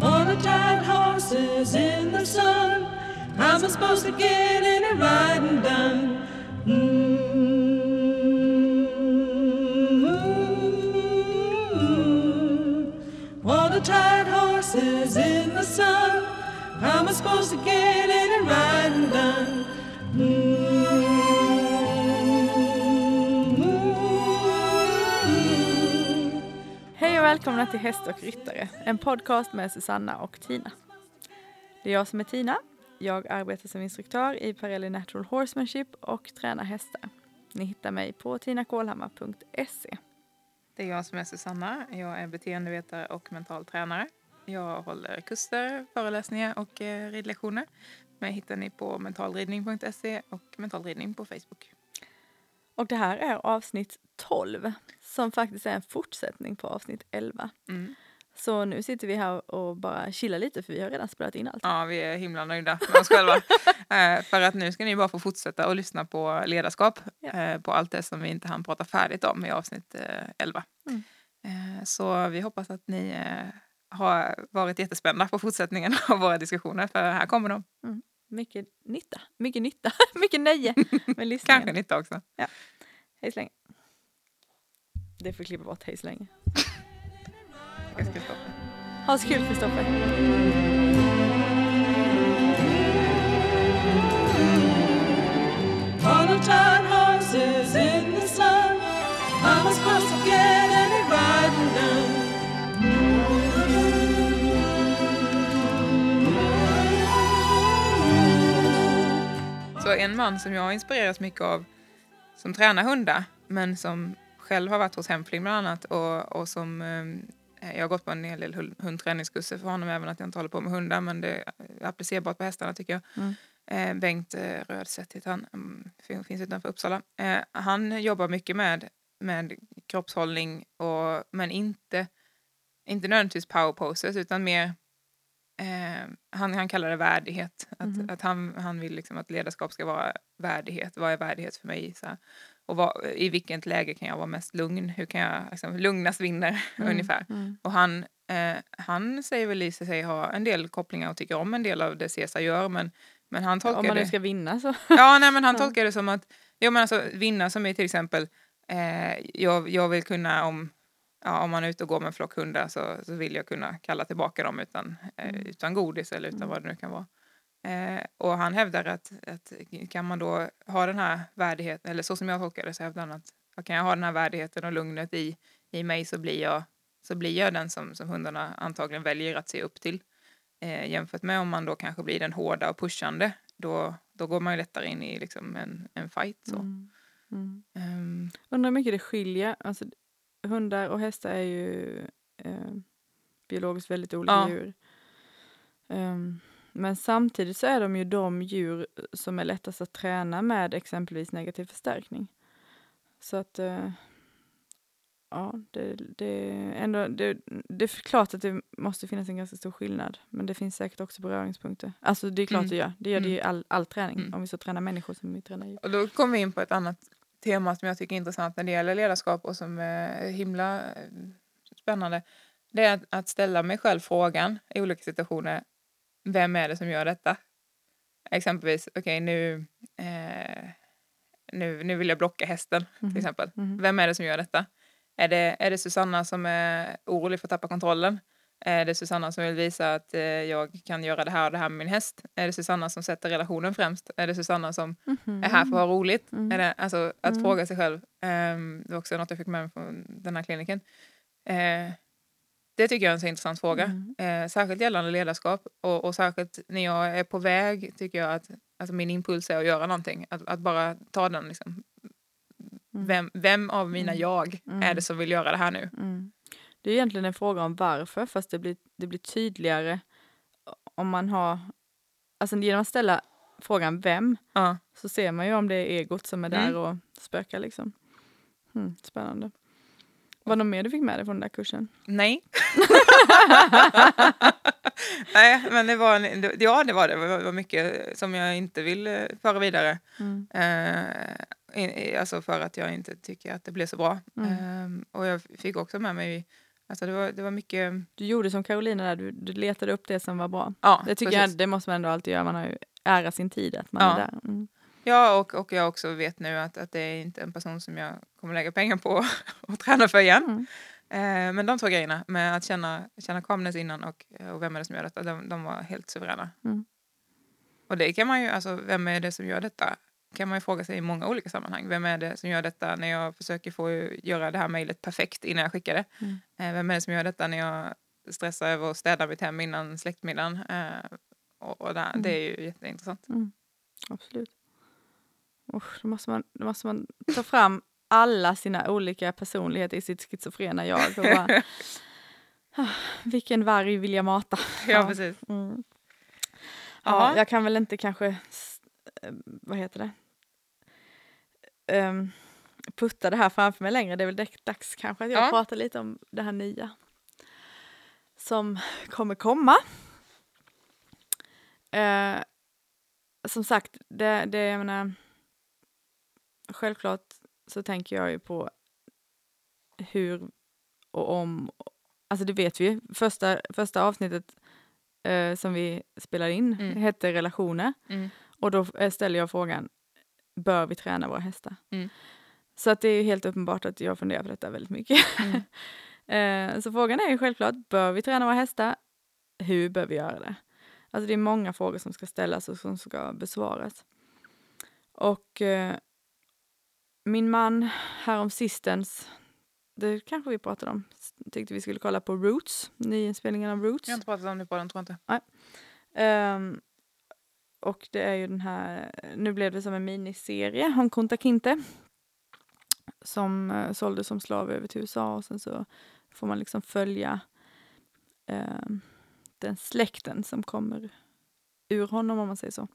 On a tired horses in the sun. How's I supposed to get any riding done? Mm-hmm. The tired horses in the sun. How am I supposed to get any välkomna till Häst och ryttare, en podcast med Susanna och Tina. Det är jag som är Tina. Jag arbetar som instruktör i Parelli Natural Horsemanship och tränar hästar. Ni hittar mig på tinakolhammar.se. Det är jag som är Susanna. Jag är beteendevetare och mental tränare. Jag håller kurser, föreläsningar och eh, ridlektioner. Mig hittar ni på mentalridning.se och mentalridning på Facebook. Och det här är avsnitt 12 som faktiskt är en fortsättning på avsnitt 11. Mm. Så nu sitter vi här och bara chillar lite för vi har redan spelat in allt. Ja, vi är himla nöjda med oss själva. eh, för att nu ska ni bara få fortsätta och lyssna på ledarskap. Ja. Eh, på allt det som vi inte hann prata färdigt om i avsnitt eh, 11. Mm. Eh, så vi hoppas att ni eh, har varit jättespända på fortsättningen av våra diskussioner. För här kommer de. Mycket nytta, mycket nytta, mycket nöje med lyssningen. Kanske nytta också. Hej så länge. Det får klippa bort hej så länge. Jag ska stoppa. Ha så kul Kristoffer. Tired horses in the sun. I supposed to get any riding done? Så en man som jag inspireras mycket av som tränar hundar men som själv har varit hos Hemfling bland annat och, och som eh, jag har gått på en hel del hund- hundträningskurser för honom även att jag inte håller på med hundar men det är applicerbart på hästarna tycker jag. Mm. Eh, Bengt eh, Rödstedt heter han, mm, fin- finns utanför Uppsala. Eh, han jobbar mycket med, med kroppshållning och, men inte, inte nödvändigtvis power poses utan mer Eh, han, han kallar det värdighet. Att, Mhm. att han, han vill liksom att ledarskap ska vara värdighet. Vad är värdighet för mig? Så här. Och vad, i vilket läge kan jag vara mest lugn? Hur kan jag, liksom, lugnast vinner Mm, ungefär. Mm. Och han, eh, han säger väl i sig ha en del kopplingar och tycker om en del av det Cesar gör. Men, men han tolkar Om man nu ska vinna så. Ja, nej, men han Ja. tolkar det som att jo, men alltså, vinna som är till exempel eh, jag, jag vill kunna om, ja, om man är ute och går med en flock hundar så, så vill jag kunna kalla tillbaka dem utan, eh, Mm. utan godis eller utan Mm. vad det nu kan vara. Eh, och han hävdar att, att kan man då ha den här värdigheten, eller så som jag tolkar det så hävdar han att kan jag ha den här värdigheten och lugnet i, i mig så blir jag, så blir jag den som, som hundarna antagligen väljer att se upp till. Eh, jämfört med om man då kanske blir den hårda och pushande, då, då går man ju lättare in i liksom en, en fight. Så. Mm. Mm. Ehm, Undrar hur mycket det skiljer. Alltså, hundar och hästar är ju eh, biologiskt väldigt olika Ja. djur. Ehm, men samtidigt så är de ju de djur som är lättast att träna med exempelvis negativ förstärkning. Så att eh, ja, det, det, är ändå, det, det är klart att det måste finnas en ganska stor skillnad. Men det finns säkert också beröringspunkter. Alltså det är klart Mm. det gör. Det gör det Mm. i all, all träning. Mm. Om vi så tränar människor som vi tränar djur. och då kommer vi in på ett annat tema som jag tycker är intressant när det gäller ledarskap och som är himla eh, spännande. Det är att, att ställa mig själv frågan i olika situationer. Vem är det som gör detta? Exempelvis, okej nu, eh, nu, nu vill jag blocka hästen Mhm. till exempel. Mhm. Vem är det som gör detta? Är det, är det Susanna som är orolig för att tappa kontrollen? Är det Susanna som vill visa att eh, jag kan göra det här och det här med min häst? Är det Susanna som sätter relationen främst? Är det Susanna som är här för att ha roligt? Mm. Är det, alltså, att Mm. fråga sig själv. ehm, det var också något jag fick med mig från den här kliniken. Eh, det tycker jag är en så intressant fråga. Mm. Eh, särskilt gällande ledarskap. Och, och särskilt när jag är på väg tycker jag att alltså min impuls är att göra någonting. Att, att bara ta den. Liksom. Mm. Vem, vem av mina Mm. jag är Mm. det som vill göra det här nu? Mm. Det är egentligen en fråga om varför, fast det blir, det blir tydligare om man har... Alltså genom att ställa frågan vem Ja. så ser man ju om det är egot som är där Mm. och spökar liksom. Mm, spännande. Var det mer du fick med dig från den där kursen? Nej. Nej, men det var, en- ja, det var det. Det var mycket som jag inte vill eh, föra vidare. Mm. Eh, alltså för att jag inte tycker att det blev så bra. Mm. Eh, och jag fick också med mig Alltså det var, det var mycket... Du gjorde som Carolina där, du, du letade upp det som var bra. Ja, Det tycker precis. jag, det måste man ändå alltid göra, man har ju ära sin tid att man Ja. är där. Mm. Ja, och, och jag också vet nu att, att det är inte en person som jag kommer lägga pengar på och träna för igen. Mm. Eh, men de två grejerna med att känna, känna calmness innan och, och vem är det som gör detta, de, de var helt suveräna. Mm. Och det kan man ju, alltså vem är det som gör detta? kan man ju fråga sig i många olika sammanhang. Vem är det som gör detta när jag försöker få göra det här mejlet perfekt innan jag skickar det? Mm. Eh, vem är det som gör detta när jag stressar över att städa mitt hem innan släktmiddagen? Eh, och, och det, det är ju jätteintressant. Mm. Absolut. Usch, då, måste man, då måste man ta fram alla sina olika personligheter i sitt schizofrena jag. Och bara, ah, vilken varg vill jag mata? Ja, precis. Mm. Ja, jag kan väl inte kanske, eh, vad heter det, Ehm, putta det här framför mig längre. Det är väl dags- kanske att jag Ja. pratar lite om det här nya som kommer komma. Eh, som sagt, det, det jag menar, självklart så tänker jag ju på hur och om, alltså det vet vi ju. Första, första avsnittet eh, som vi spelar in Mm. hette relationer. Mm. Och då eh, ställer jag frågan, bör vi träna våra hästar? Mm. Så att det är ju helt uppenbart att jag funderar på detta väldigt mycket. Mm. Eh, så frågan är ju självklart, bör vi träna våra hästar? Hur bör vi göra det? Alltså det är många frågor som ska ställas och som ska besvaras. Och eh, min man härom sistens, det kanske vi pratade om, tyckte vi skulle kolla på Roots, nyinspelningen av Roots. Jag har inte pratat om det på den, tror jag inte. Ehm, och det är ju den här, nu blev det som en miniserie om Kunta Kinte. Som uh, såldes som slav över till USA och sen så får man liksom följa ehm, den släkten som kommer ur honom om man säger så.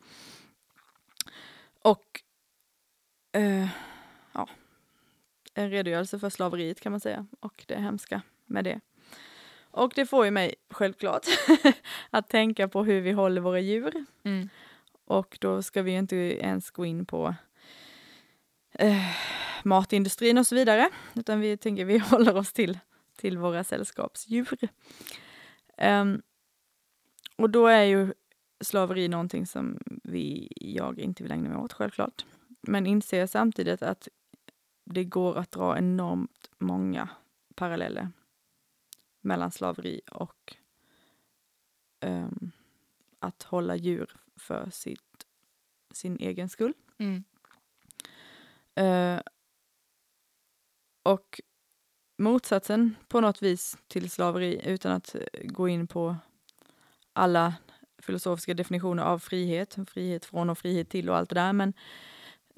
Och eh, ja, en redogörelse för slaveriet kan man säga och det hemska med det. Och det får ju mig självklart att tänka på hur vi håller våra djur. Mm. Och då ska vi ju inte ens gå in på eh, matindustrin och så vidare. Utan vi tänker vi håller oss till, till våra sällskapsdjur. Ehm, och då är ju slaveri någonting som vi, jag inte vill ägna mig åt självklart. Men inser samtidigt att det går att dra enormt många paralleller mellan slaveri och ehm, att hålla djur för sitt, sin egen skull. Mm. Eh, och motsatsen på något vis till slaveri utan att eh, gå in på alla filosofiska definitioner av frihet, frihet från och frihet till och allt det där. Men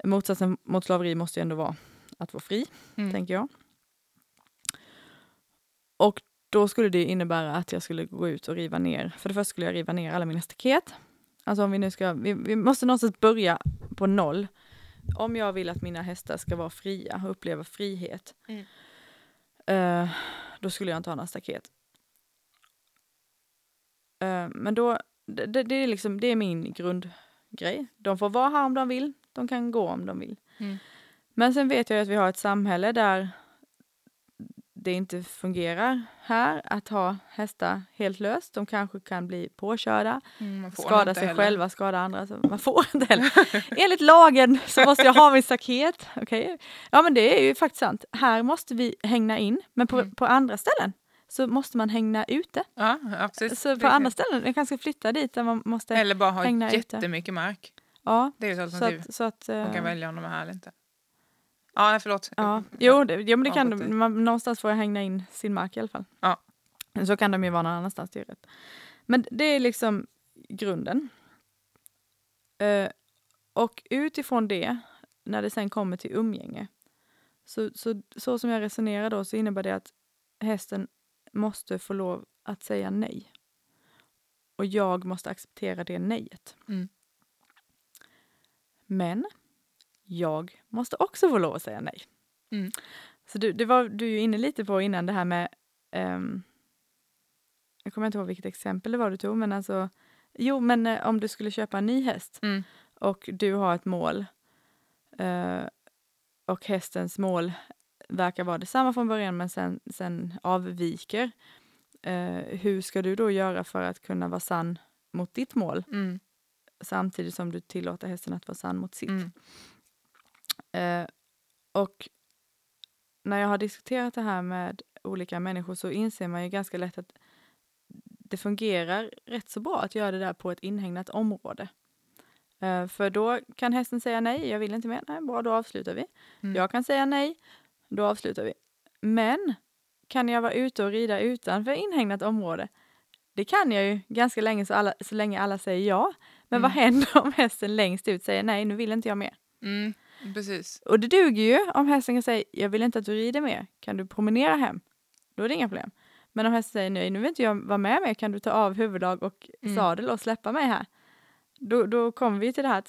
motsatsen mot slaveri måste ju ändå vara att vara fri, Mm. tänker jag. Och då skulle det innebära att jag skulle gå ut och riva ner. För det första skulle jag riva ner alla mina staket. Alltså om vi nu ska, vi, vi måste någonstans börja på noll. Om jag vill att mina hästar ska vara fria och uppleva frihet. Mm. eh, då skulle jag inte ha några staket. Eh, men då, det, det, det är liksom, det är min grundgrej. De får vara här om de vill, de kan gå om de vill. Mm. Men sen vet jag att vi har ett samhälle där det inte fungerar här att ha hästar helt löst. De kanske kan bli påkörda, Mm, skada sig heller. själva, skada andra. Så man får inte heller. Enligt lagen så måste jag ha min staket. Okej. Ja men det är ju faktiskt sant. Här måste vi hängna in, men på, Mm. på andra ställen så måste man hängna ute. Ja, ja, precis. Så på andra ställen, jag kanske flytta dit där man måste... Eller bara ha hängna ute. jättemycket mark. ja, Det är ju så alternativ. att... Så att Man kan eh, välja om de är här eller inte. Ja, förlåt. Ja, jo, det, jo men det Ja, kan de. Man, någonstans får jag hängna in sin mark i alla fall. Ja. Så kan de ju vara någon annanstans, det är rätt. Men det är liksom grunden. Eh, och utifrån det, när det sen kommer till umgänge, så, så, så som jag resonerar då så innebär det att hästen måste få lov att säga nej. Och jag måste acceptera det nejet. Mm. Men jag måste också få lov att säga nej. Mm. Så du, det var du ju inne lite på innan det här med, ehm, jag kommer inte ihåg vilket exempel det var du tog, men alltså, jo men eh, om du skulle köpa en ny häst Mm. och du har ett mål eh, och hästens mål verkar vara detsamma från början men sen, sen avviker. Eh, hur ska du då göra för att kunna vara sann mot ditt mål Mm. samtidigt som du tillåter hästen att vara sann mot sitt? Mm. Eh, och när jag har diskuterat det här med olika människor så inser man ju ganska lätt att det fungerar rätt så bra att göra det där på ett inhägnat område. Eh, för då kan hästen säga nej, jag vill inte mer. Nej, bra, då avslutar vi. Mm. Jag kan säga nej, då avslutar vi. Men kan jag vara ute och rida utanför inhägnat område? Det kan jag ju ganska länge så, alla, så länge alla säger ja. Men vad Mm. händer om hästen längst ut säger nej, nu vill inte jag mer? Mm. Precis. Och det duger ju om hästen kan säga jag vill inte att du rider mer. Kan du promenera hem? Då är det inga problem. Men om hästen säger nej, nu vill inte jag vara med mer. Kan du ta av huvudlag och Mm. sadel och släppa mig här? Då, då kommer vi till det här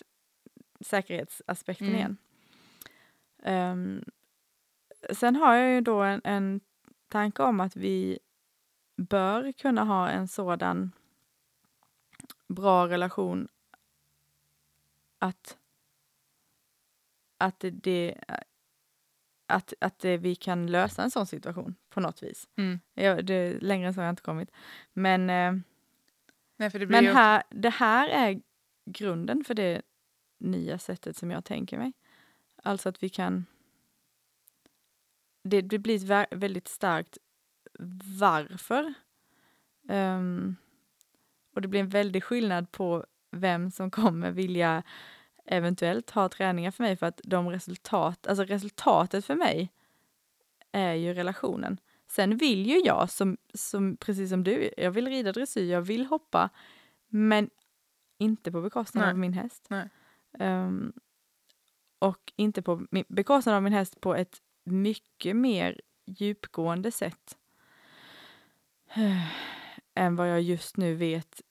säkerhetsaspekten Mm. igen. Ehm, sen har jag ju då en, en tanke om att vi bör kunna ha en sådan bra relation att att det, att, att vi kan lösa en sån situation på något vis. Mm. Jag, det, längre än så har jag inte kommit. Men, eh, Nej, det men ju... här, det här är grunden för det nya sättet som jag tänker mig. Alltså att vi kan... Det, det blir ett vä- väldigt starkt varför. Ehm, och det blir en väldig skillnad på vem som kommer vilja eventuellt ha träningar för mig för att de resultat, alltså resultatet för mig är ju relationen. Sen vill ju jag, som, som, precis som du, jag vill rida dressyr, jag vill hoppa, men inte på bekostnad Nej. av min häst. Ehm, och inte på bekostnad av min häst på ett mycket mer djupgående sätt än vad jag just nu vet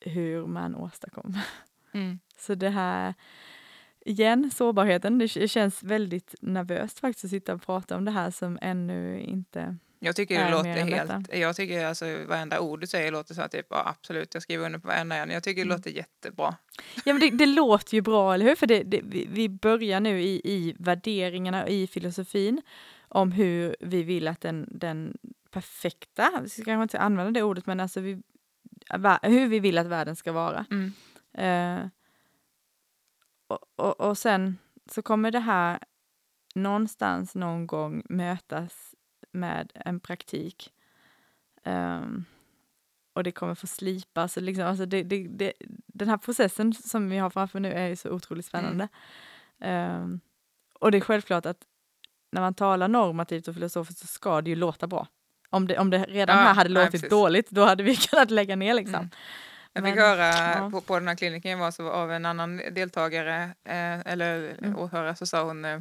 hur man åstadkommer. Mm. Så det här, igen, sårbarheten. Det känns väldigt nervöst faktiskt att sitta och prata om det här som ännu inte... Jag tycker det är låter helt... detta. Jag tycker alltså varenda ord du säger låter så att typ, ja, absolut, jag skriver under på varenda en. Jag tycker det Mm. låter jättebra. Ja, men det, det låter ju bra, eller hur? För det, det, vi, börjar nu i, i värderingarna och i filosofin om hur vi vill att den, den perfekta, vi ska kanske inte använda det ordet, men alltså vi, hur vi vill att världen ska vara. Mm. Eh, och, och, och sen så kommer det här någonstans någon gång mötas med en praktik. Ehm, och det kommer få slipas. Liksom, alltså det, det, det, den här processen som vi har framför nu är ju så otroligt spännande. Ehm, och det är självklart att när man talar normativt och filosofiskt så ska det ju låta bra. Om det, om det redan Ja, här hade låtit precis. dåligt, då hade vi kunnat lägga ner liksom. Jag fick Men, höra ja. på, på den här kliniken jag var så av en annan deltagare eh, eller Mm. åhörare så sa hon eh,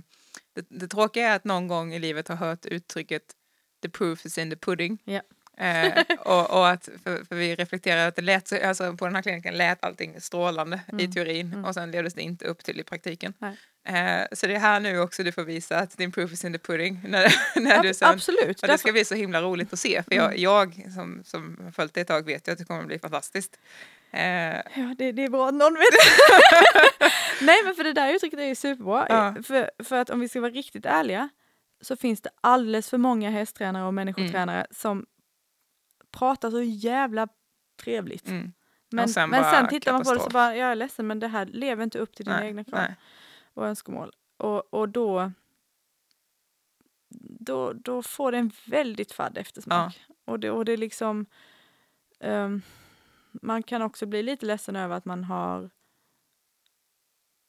det, det tråkiga är att någon gång i livet ha hört uttrycket the proof is in the pudding. Ja. Eh, och, och att för, för vi reflekterade att det lät så, alltså på den här kliniken lät allting strålande i Mm. teorin Mm. och sen levdes det inte upp till i praktiken. Eh, så det är här nu också du får visa att din proof is in the pudding när, när Ja, du sen absolut. och det ska bli så himla roligt att se för jag, jag som, som har följt det ett tag vet ju att det kommer att bli fantastiskt. Eh, Ja, det, det är bra att någon vet. Nej, men för det där uttrycket är ju superbra. Ja. För, för att om vi ska vara riktigt ärliga så finns det alldeles för många hästtränare och människotränare Mm. som pratar så jävla trevligt. mm. Men, sen men sen tittar man på det så katastrof. bara, jag är ledsen men det här lever inte upp till dina Nej, egna krav nej. och önskemål. Och, och då, då, då får det en väldigt fadd eftersmak. Och, det, och det är liksom... ehm, man kan också bli lite ledsen över att man har...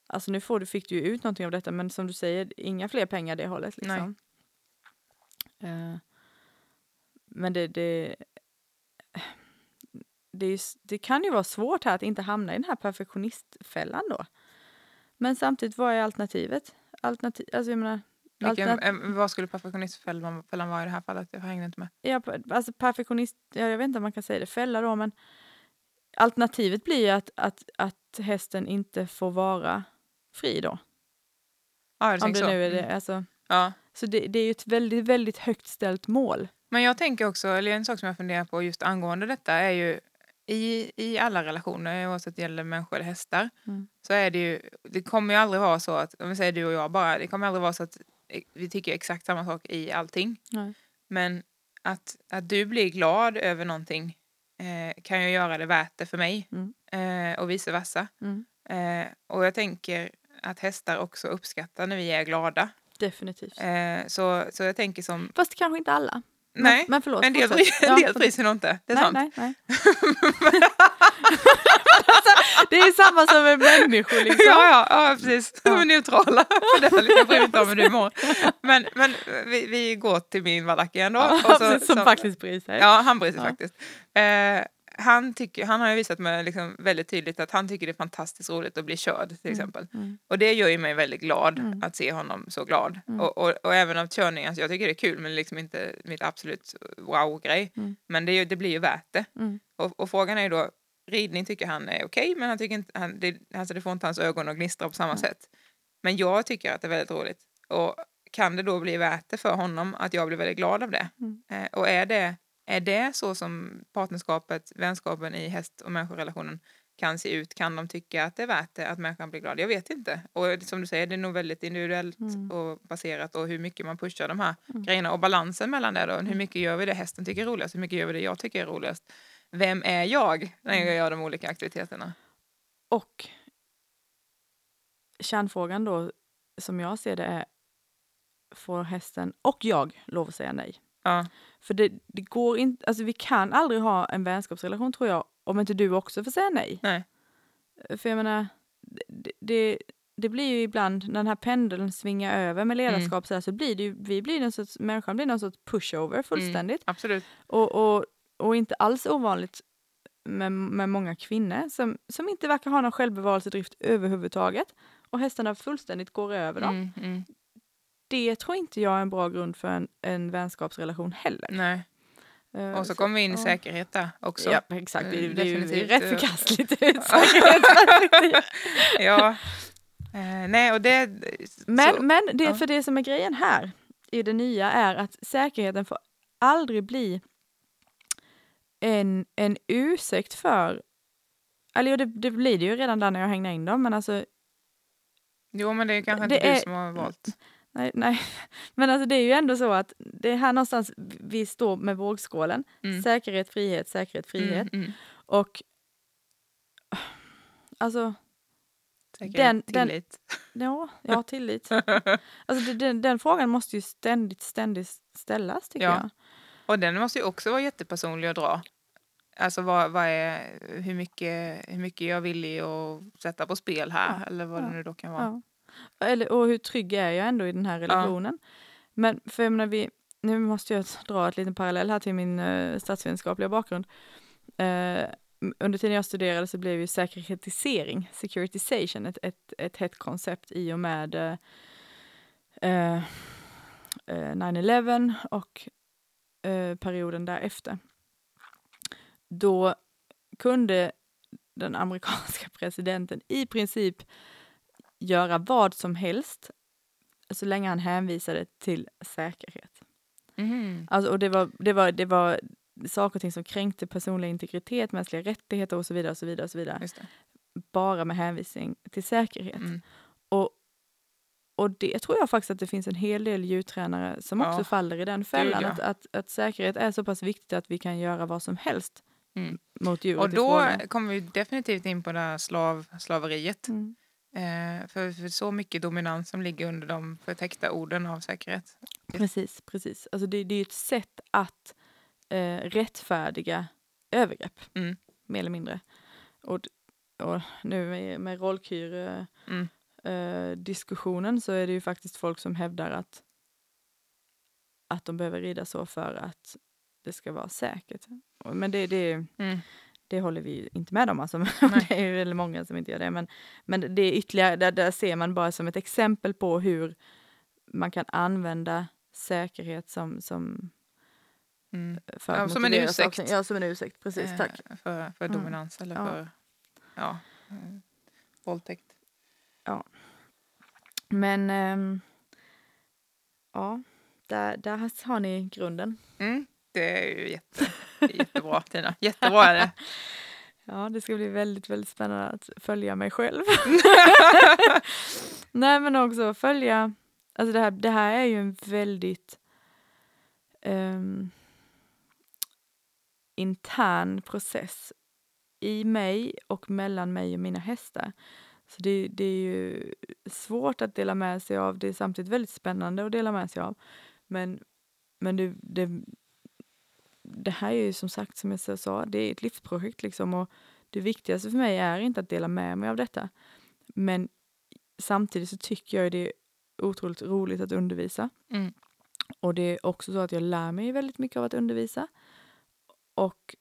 Alltså nu får du, fick du ju ut någonting av detta men som du säger, inga fler pengar det hållet. Liksom. Eh, men det, det, det, är, det kan ju vara svårt här att inte hamna i den här perfektionistfällan då. Men samtidigt, vad är alternativet? Alternativ, alltså jag menar, Vilken, alternat- eh, vad skulle perfektionistfällan fällan vara i det här fallet? Jag hängde inte med. ja, alltså perfektionist, ja, jag vet inte om man kan säga det, fälla då, men alternativet blir ju att, att, att hästen inte får vara fri då. Ja, Om det så. nu är det, Mm. alltså, Ja. så det, det är ju ett väldigt, väldigt högt ställt mål. Men jag tänker också, eller en sak som jag funderar på just angående detta är ju i, i alla relationer, oavsett det gäller människor eller hästar, Mm. så är det ju, det kommer ju aldrig vara så att, om vi säger du och jag bara, det kommer aldrig vara så att eh, vi tycker exakt samma sak i allting. Nej. Men att, att du blir glad över någonting eh, kan ju göra det värt det för mig. Mm. Eh, och vice versa. Mm. Eh, och jag tänker att hästar också uppskattar när vi är glada. Definitivt. Eh, så, så jag tänker som... Fast kanske inte alla. Men, Nej, men förlåt. en del, bryr, en Ja, del sig nog inte. Det är nej, sant. nej, nej. alltså, det är samma som med människor liksom. Ja, ja, ja, precis. De är Ja. neutrala. Det. Jag bryr mig inte om hur du mår. Men, men vi, vi går till min valack igen då. Ja, så- precis, som så- faktiskt bryr sig. Ja, han bryr sig Ja. faktiskt. Eh, han, tycker, han har ju visat mig liksom väldigt tydligt att han tycker det är fantastiskt roligt att bli körd till exempel. Mm. Och det gör ju mig väldigt glad Mm. att se honom så glad. Mm. Och, och, och även av körningen, alltså jag tycker det är kul men liksom inte mitt absolut wow-grej. Mm. Men det, det blir ju värt det. Mm. Och, och frågan är ju då, ridning tycker han är okej men han tycker inte, han, det, alltså det får inte hans ögon att gnistra på samma Mm. sätt. Men jag tycker att det är väldigt roligt. Och kan det då bli värt det för honom att jag blir väldigt glad av det? Mm. Eh, och är det, är det så som partnerskapet, vänskapen i häst och människorelationen kan se ut? Kan de tycka att det är värt det att människan blir glad? Jag vet inte. Och som du säger, det är nog väldigt individuellt Mm. och baserat och hur mycket man pushar de här Mm. grejerna och balansen mellan det då. Hur mycket gör vi det hästen tycker är roligast? Hur mycket gör vi det jag tycker är roligast? Vem är jag när jag Mm. gör de olika aktiviteterna? Och kärnfrågan då, som jag ser det, är får hästen och jag lov att säga nej? Ja, För det, det går inte, alltså vi kan aldrig ha en vänskapsrelation tror jag, om inte du också får säga nej. nej. För jag menar, det, det, det blir ju ibland när den här pendeln svingar över med ledarskap så, här, så blir det ju, vi blir någon sorts, människan blir någon sorts pushover fullständigt. Absolut. Och, och, och inte alls ovanligt med, med många kvinnor som, som inte verkar ha någon självbevarelsedrift överhuvudtaget. Och hästarna fullständigt går över dem. Mm, mm. Det tror inte jag är en bra grund för en, en vänskapsrelation heller. Nej. Eh, Och så kommer vi in i säkerhet där också. Ja, exakt. Det, är- Eh, det är ju rätt eh, förkastligt ur säkerhetsperspektiv. ja. Eh, nej, och det... Men, så, men det, ja. för det som är grejen här i det nya är att säkerheten får aldrig bli en, en ursäkt för eller det, det blir det ju redan där när jag hängde in dem, men alltså Jo, men det är kanske Det inte du är- som har valt. Nej, nej. Men alltså det är ju ändå så att det är här någonstans vi står med vågskålen. Mm. Säkerhet, frihet, säkerhet, frihet. Mm, mm. Och alltså, Säkerhet, Den- den- tillit. ja, ja tillit. Alltså den, den frågan måste ju ständigt, ständigt ställas tycker Ja. jag. Och den måste ju också vara jättepersonlig att dra. Alltså vad, vad är, hur, mycket, hur mycket jag är villig att sätta på spel här Ja, eller vad ja, det nu då kan vara. Ja. Eller, och hur trygg är jag ändå i den här relationen? Men för jag menar, vi, nu måste jag dra ett litet parallell här till min uh, statsvetenskapliga bakgrund. Eh, under tiden jag studerade så blev ju säkerhetisering, securitization, ett, ett, ett hett koncept i och med eh, eh, 9-11 och eh, perioden därefter. Då kunde den amerikanska presidenten i princip göra vad som helst så länge han hänvisade till säkerhet. Mhm. Alltså, och det var, det, var, det var saker och ting som kränkte personlig integritet, mänskliga rättigheter och så vidare. Och så vidare, och så vidare. Bara med hänvisning till säkerhet. Mm. Och, och det tror jag faktiskt att det finns en hel del djurtränare som också Ja. faller i den fällan. ja. Att, att, att säkerhet är så pass viktigt att vi kan göra vad som helst Mm. mot djuret Och då kommer vi definitivt in på det här slav, slaveriet. Mm. Eh, för, för så mycket dominans som ligger under de förtäckta orden av säkerhet. Precis, precis. Alltså det, det är ju ett sätt att eh, rättfärdiga övergrepp, Mm. mer eller mindre. Och, och nu med, med rollkyr Mm. eh, diskussionen så är det ju faktiskt folk som hävdar att att de behöver rida så för att det ska vara säkert. Men det, det, Mm. Det håller vi inte med om. Alltså. Det är väldigt många som inte gör det. Men, men det är ytterligare, där, där ser man bara som ett exempel på hur man kan använda säkerhet som, som Mm. för Ja, som en ursäkt. Ja, som en ursäkt. Precis, Eh, tack. För, för Mm. dominans eller Ja. för ja, eh, våldtäkt. Men ehm, ja, där, där har ni grunden. Mm. Det är ju jätte, jättebra Tina. Jättebra är det. Ja, det ska bli väldigt, väldigt spännande att följa mig själv. Nej, men också följa Alltså det här, det här är ju en väldigt ehm, intern process i mig och mellan mig och mina hästar. Så det, det är ju svårt att dela med sig av. Det är samtidigt väldigt spännande att dela med sig av. Men, men det, det, det här är ju som sagt, som jag sa, det är ett livsprojekt liksom. Och det viktigaste för mig är inte att dela med mig av detta. Men samtidigt så tycker jag det är otroligt roligt att undervisa. Mm. Och det är också så att jag lär mig väldigt mycket av att undervisa. Och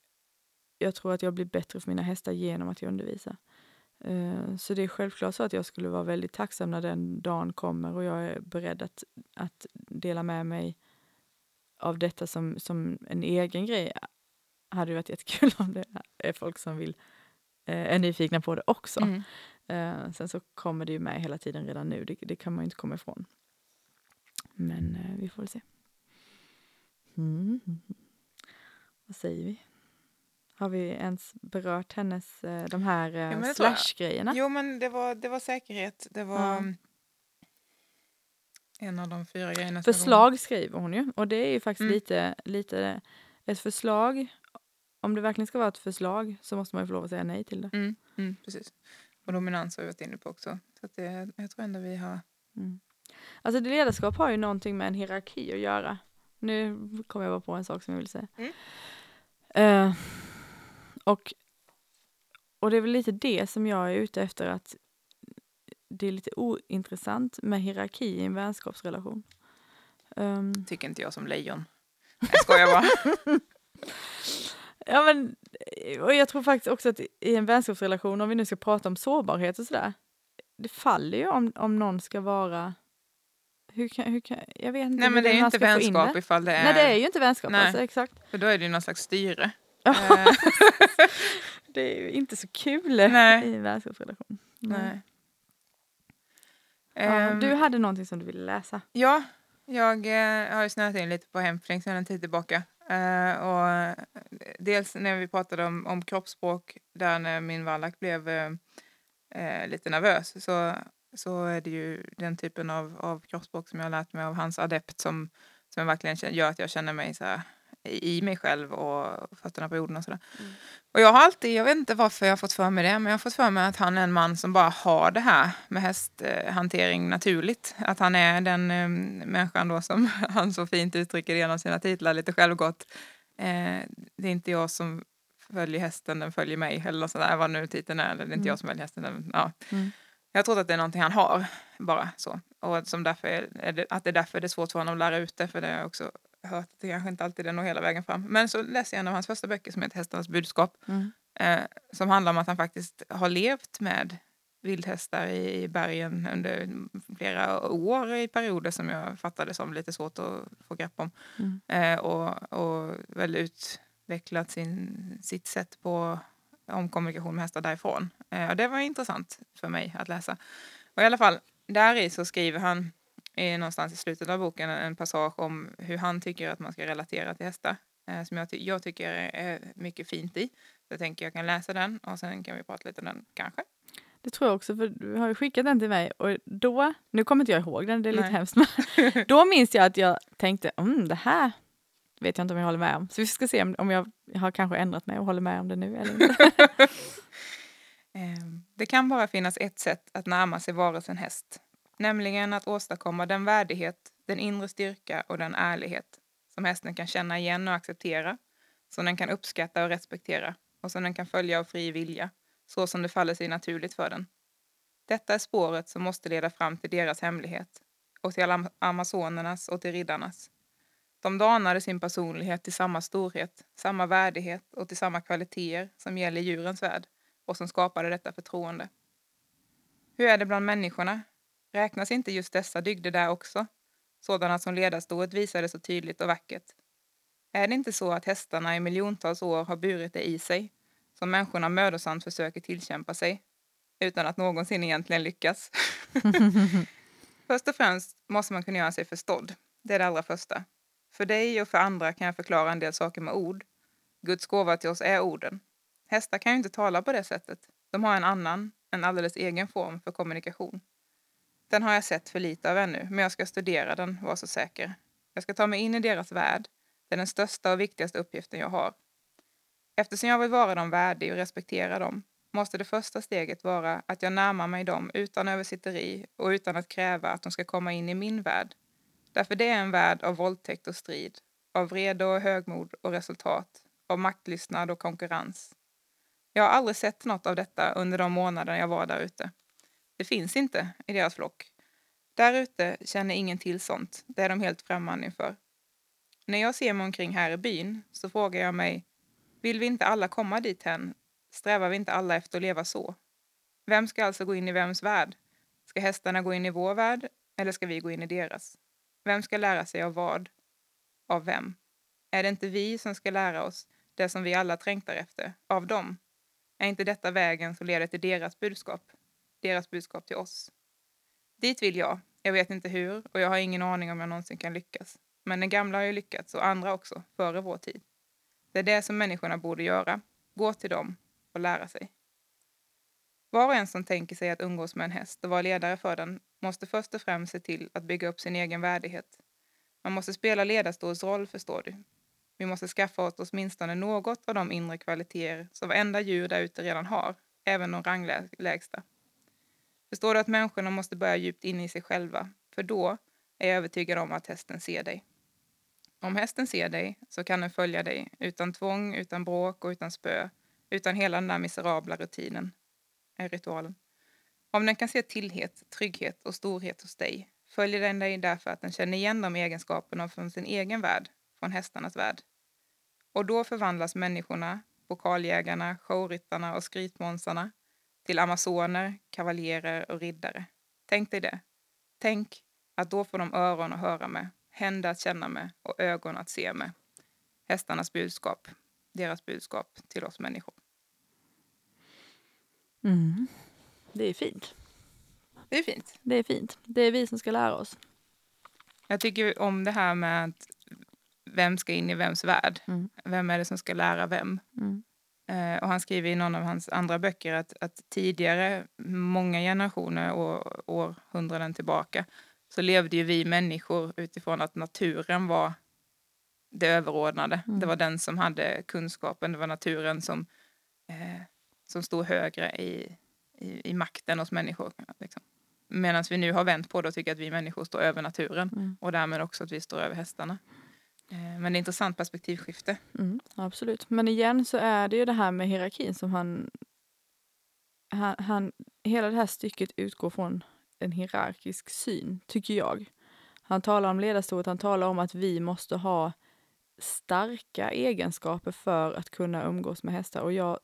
jag tror att jag blir bättre för mina hästar genom att jag undervisar. Eh, Så det är självklart så att jag skulle vara väldigt tacksam när den dagen kommer och jag är beredd att, att dela med mig av detta som, som en egen grej. Hade ju varit jättekul om det är folk som vill, eh, är nyfikna på det också. Mm. Eh, sen så kommer det ju med hela tiden redan nu, det, det kan man ju inte komma ifrån. Men eh, vi får väl se. Mm. Vad säger vi? Har vi ens berört hennes, eh, de här eh, jag. slash-grejerna? Jo, men det var, det var säkerhet. Det var Ja. mm, en av de fyra grejerna. Förslag skriver hon ju och det är ju faktiskt Mm. lite, lite ett förslag. Om det verkligen ska vara ett förslag så måste man ju få lov att säga nej till det. Mm, mm, precis. Och dominans har vi varit inne på också. Så det, jag tror ändå vi har... Mm. Alltså det ledarskap har ju någonting med en hierarki att göra. Nu kommer jag bara på en sak som jag vill säga. Eh, och, och det är väl lite det som jag är ute efter att det är lite ointressant med hierarki i en vänskapsrelation. Um, Tycker inte jag som lejon. Jag skojar bara. ja men, och jag tror faktiskt också att i en vänskapsrelation, om vi nu ska prata om sårbarhet och sådär, det faller ju om, om någon ska vara hur kan, hur kan, jag vet inte Nej, men det är ju inte vänskap det. ifall det är... Nej, det är ju inte vänskap Nej. alltså, exakt. För då är det ju någon slags styre. Eh, Det är ju inte så kul Nej. i en vänskapsrelation. Nej. Ja, Ehm, du hade någonting som du ville läsa. Ja, jag eh, har ju snöat in lite på Hemfling sedan en tid tillbaka. Eh, och eh, dels när vi pratade om, om kroppsspråk, där när min vallack blev lite nervös, så, så är det ju den typen av, av kroppsspråk som jag har lärt mig av hans adept som, som verkligen gör att jag känner mig så här, i mig själv och fötterna på jorden och sådär. Mm. Och jag har alltid, jag vet inte varför jag har fått för mig det, men jag har fått för mig att han är en man som bara har det här med hästhantering naturligt. Att han är den eh, människan då som han så fint uttrycker genom sina titlar lite självgott. Eh, det är inte jag som följer hästen, den följer mig eller något sånt där, vad nu titeln är. Eller det är inte Mm. jag som väljer hästen. Den, ja. Mm. Jag tror att det är någonting han har, bara så. Och som därför är, är det, att det är därför det är svårt för honom att lära ut det, för det har jag också hört att det kanske inte alltid är nog hela vägen fram. Men så läser jag en av hans första böcker som heter Hästarnas budskap, Mm. eh, som handlar om att han faktiskt har levt med vildhästar i, i bergen under flera år i perioder som jag fattade som lite svårt att få grepp om. Mm. Eh, och, och väl utvecklat sin, sitt sätt på om kommunikation med hästar därifrån. Eh, och det var intressant för mig att läsa. Och i alla fall, där i så skriver han i, någonstans i slutet av boken en passage om hur han tycker att man ska relatera till hästar. Eh, som jag, ty- jag tycker är, är mycket fint i. Så jag tänker jag kan läsa den och sen kan vi prata lite om den kanske. Det tror jag också, för du har ju skickat den till mig och då, nu kommer inte jag ihåg den, det är lite Nej. hemskt, men då minns jag att jag tänkte, mm, det här vet jag inte om jag håller med om. Så vi ska se om, om jag har kanske ändrat mig och håller med om det nu eller inte. Eh, Det kan bara finnas ett sätt att närma sig varelsen häst, nämligen att åstadkomma den värdighet, den inre styrka och den ärlighet som hästen kan känna igen och acceptera, som den kan uppskatta och respektera och som den kan följa av fri vilja, så som det faller sig naturligt för den. Detta är spåret som måste leda fram till deras hemlighet och till am- amazonernas och till riddarnas. De danade sin personlighet till samma storhet, samma värdighet och till samma kvaliteter som gäller djurens värld och som skapade detta förtroende. Hur är det bland människorna? Räknas inte just dessa dygder där också? Sådana som ledarstået visade så tydligt och vackert. Är det inte så att hästarna i miljontals år har burit det i sig, som människorna mödosamt försöker tillkämpa sig, utan att någonsin egentligen lyckas? Först och främst måste man kunna göra sig förstådd. Det är det allra första. För dig och för andra kan jag förklara en del saker med ord. Guds gåva till oss är orden. Hästar kan ju inte tala på det sättet. De har en annan, en alldeles egen form för kommunikation. Den har jag sett för lite av ännu, men jag ska studera den, var så säker. Jag ska ta mig in i deras värld. Det är den största och viktigaste uppgiften jag har. Eftersom jag vill vara dem värdig och respektera dem måste det första steget vara att jag närmar mig dem utan översitteri och utan att kräva att de ska komma in i min värld. Därför det är en värld av våldtäkt och strid, av vrede och högmod och resultat, av maktlystnad och konkurrens. Jag har aldrig sett något av detta under de månader jag var där ute. Det finns inte i deras flock. Där ute känner ingen till sånt. Det är de helt främmande inför. När jag ser mig omkring här i byn så frågar jag mig, vill vi inte alla komma dit hen? Strävar vi inte alla efter att leva så? Vem ska alltså gå in i vems värld? Ska hästarna gå in i vår värld eller ska vi gå in i deras? Vem ska lära sig av vad? Av vem? Är det inte vi som ska lära oss det som vi alla trängtar efter, av dem? Är inte detta vägen som leder till deras budskap? Deras budskap till oss? Dit vill jag. Jag vet inte hur och jag har ingen aning om jag någonsin kan lyckas. Men den gamla har ju lyckats och andra också, före vår tid. Det är det som människorna borde göra. Gå till dem och lära sig. Var och en som tänker sig att umgås med en häst och vara ledare för den måste först och främst se till att bygga upp sin egen värdighet. Man måste spela ledarstolsroll, förstår du. Vi måste skaffa oss åtminstone något av de inre kvaliteter som varenda djur där ute redan har, även de ranglägsta. Förstår du att människorna måste börja djupt inne i sig själva, för då är jag övertygad om att hästen ser dig. Om hästen ser dig så kan den följa dig utan tvång, utan bråk och utan spö, utan hela den där miserabla rutinen, är ritualen. Om den kan se tillhet, trygghet och storhet hos dig följer den dig därför att den känner igen de egenskaperna från sin egen värld, från hästarnas värld. Och då förvandlas människorna, pokaljägarna, showryttarna och skrytmånsarna till amazoner, kavaljerer och riddare. Tänk dig det. Tänk att då får de öron att höra med, händer att känna med och ögon att se med. Hästarnas budskap, deras budskap till oss människor. Mm. Det är fint. Det är fint. Det är fint. Det är vi som ska lära oss. Jag tycker om det här med att vem ska in i vems värld? Mm. Vem är det som ska lära vem? Mm. Eh, och han skriver i någon av hans andra böcker att, att tidigare, många generationer och århundraden tillbaka, så levde ju vi människor utifrån att naturen var det överordnade. Mm. Det var den som hade kunskapen, det var naturen som, eh, som stod högre i, i, i makten hos människor. Liksom. Medan vi nu har vänt på det och tycker att vi människor står över naturen Mm. och därmed också att vi står över hästarna. Eh, men det är ett intressant perspektivskifte. Mm, absolut. Men igen så är det ju det här med hierarkin som han, han, han... Hela det här stycket utgår från en hierarkisk syn, tycker jag. Han talar om ledarstoret, han talar om att vi måste ha starka egenskaper för att kunna umgås med hästar. Och jag,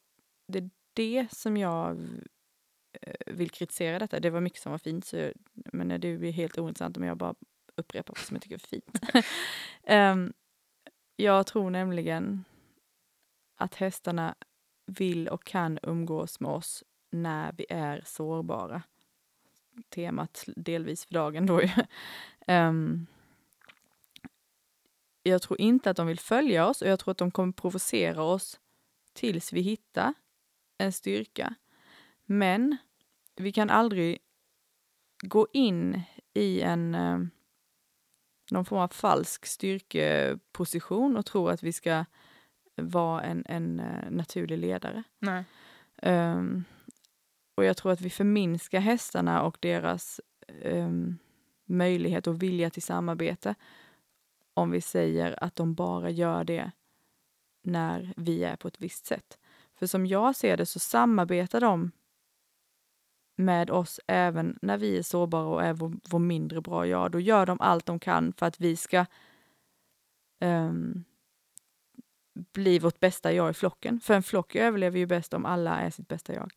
det är det som jag eh, vill kritisera detta. Det var mycket som var fint, så men det är helt ointressant om jag bara upprepa vad som jag tycker är fint. um, jag tror nämligen att hästarna vill och kan umgås med oss när vi är sårbara. Temat delvis för dagen då ju. um, jag tror inte att de vill följa oss och jag tror att de kommer provocera oss tills vi hittar en styrka. Men vi kan aldrig gå in i en ehm, någon form av falsk styrkeposition och tro att vi ska vara en, en eh, naturlig ledare. Ehm, och jag tror att vi förminskar hästarna och deras ehm, möjlighet och vilja till samarbete om vi säger att de bara gör det när vi är på ett visst sätt. För som jag ser det så samarbetar de med oss även när vi är sårbara och är vår, vår mindre bra jag. Då gör de allt de kan för att vi ska um, bli vårt bästa jag i flocken. För en flock överlever ju bäst om alla är sitt bästa jag.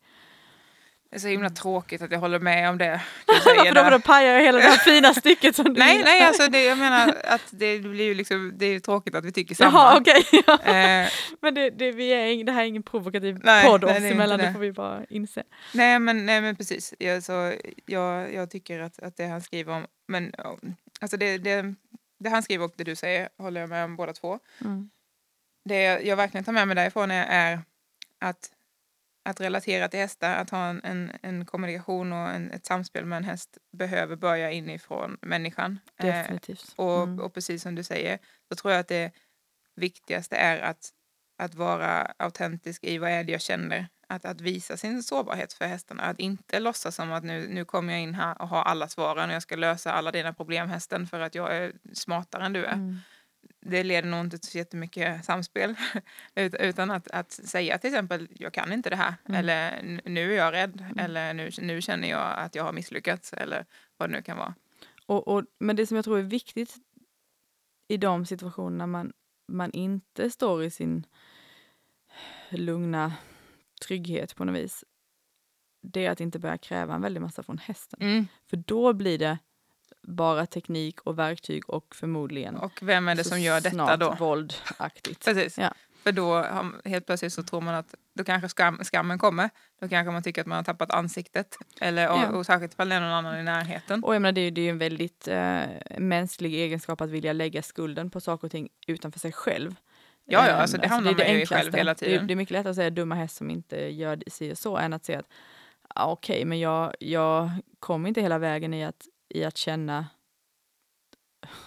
Det är så himla tråkigt att jag håller med om det. För då, då pajar jag hela det här fina stycket som du Nej, gillar. nej, alltså det, jag menar att det blir ju liksom, det är tråkigt att vi tycker samma. Jaha, okej. ja. Eh, Men det, det, vi är, det här är ingen provokativ Nej, podd oss emellan, det det. får vi bara inse. nej, men, nej, men precis. Jag, så, jag, jag tycker att, att det han skriver om, men alltså det, det, det han skriver och det du säger håller jag med om båda två. Mm. Det jag verkligen tar med mig därifrån är, är att att relatera till hästar, att ha en, en, en kommunikation och en, ett samspel med en häst behöver börja inifrån människan. Eh, Definitivt. och, Mm. och precis som du säger så tror jag att det viktigaste är att, att vara autentisk i vad är det jag känner. Att, att visa sin sårbarhet för hästarna. Att inte låtsas som att nu, nu kommer jag in här och har alla svaren och jag ska lösa alla dina problem hästen för att jag är smartare än du är. Mm. Det leder nog inte till så jättemycket samspel. Ut- Utan att, att säga till exempel jag kan inte det här Mm. eller "N- nu är jag rädd eller nu, nu känner jag att jag har misslyckats eller vad det nu kan vara. Och, och, men det som jag tror är viktigt i de situationerna man, man inte står i sin lugna trygghet på något vis, det är att inte börja kräva en väldig massa från hästen. För då blir det bara teknik och verktyg och förmodligen Och vem är det som gör detta då? våldaktigt. Precis. Ja. För då har, helt plötsligt så tror man att då kanske skam, skammen kommer. Då kanske man tycker att man har tappat ansiktet. Eller, och, Ja. och särskilt ifall det är någon annan i närheten. Och jag menar, det, är ju- det är ju en väldigt eh, mänsklig egenskap att vilja lägga skulden på saker och ting utanför sig själv. Ja, ja, Ehm, alltså det hamnar man ju i själv hela Det, tiden. det är mycket lättare att säga dumma häst som inte gör si och så än att säga att ah, okej, men jag, jag kom inte hela vägen i att, i att känna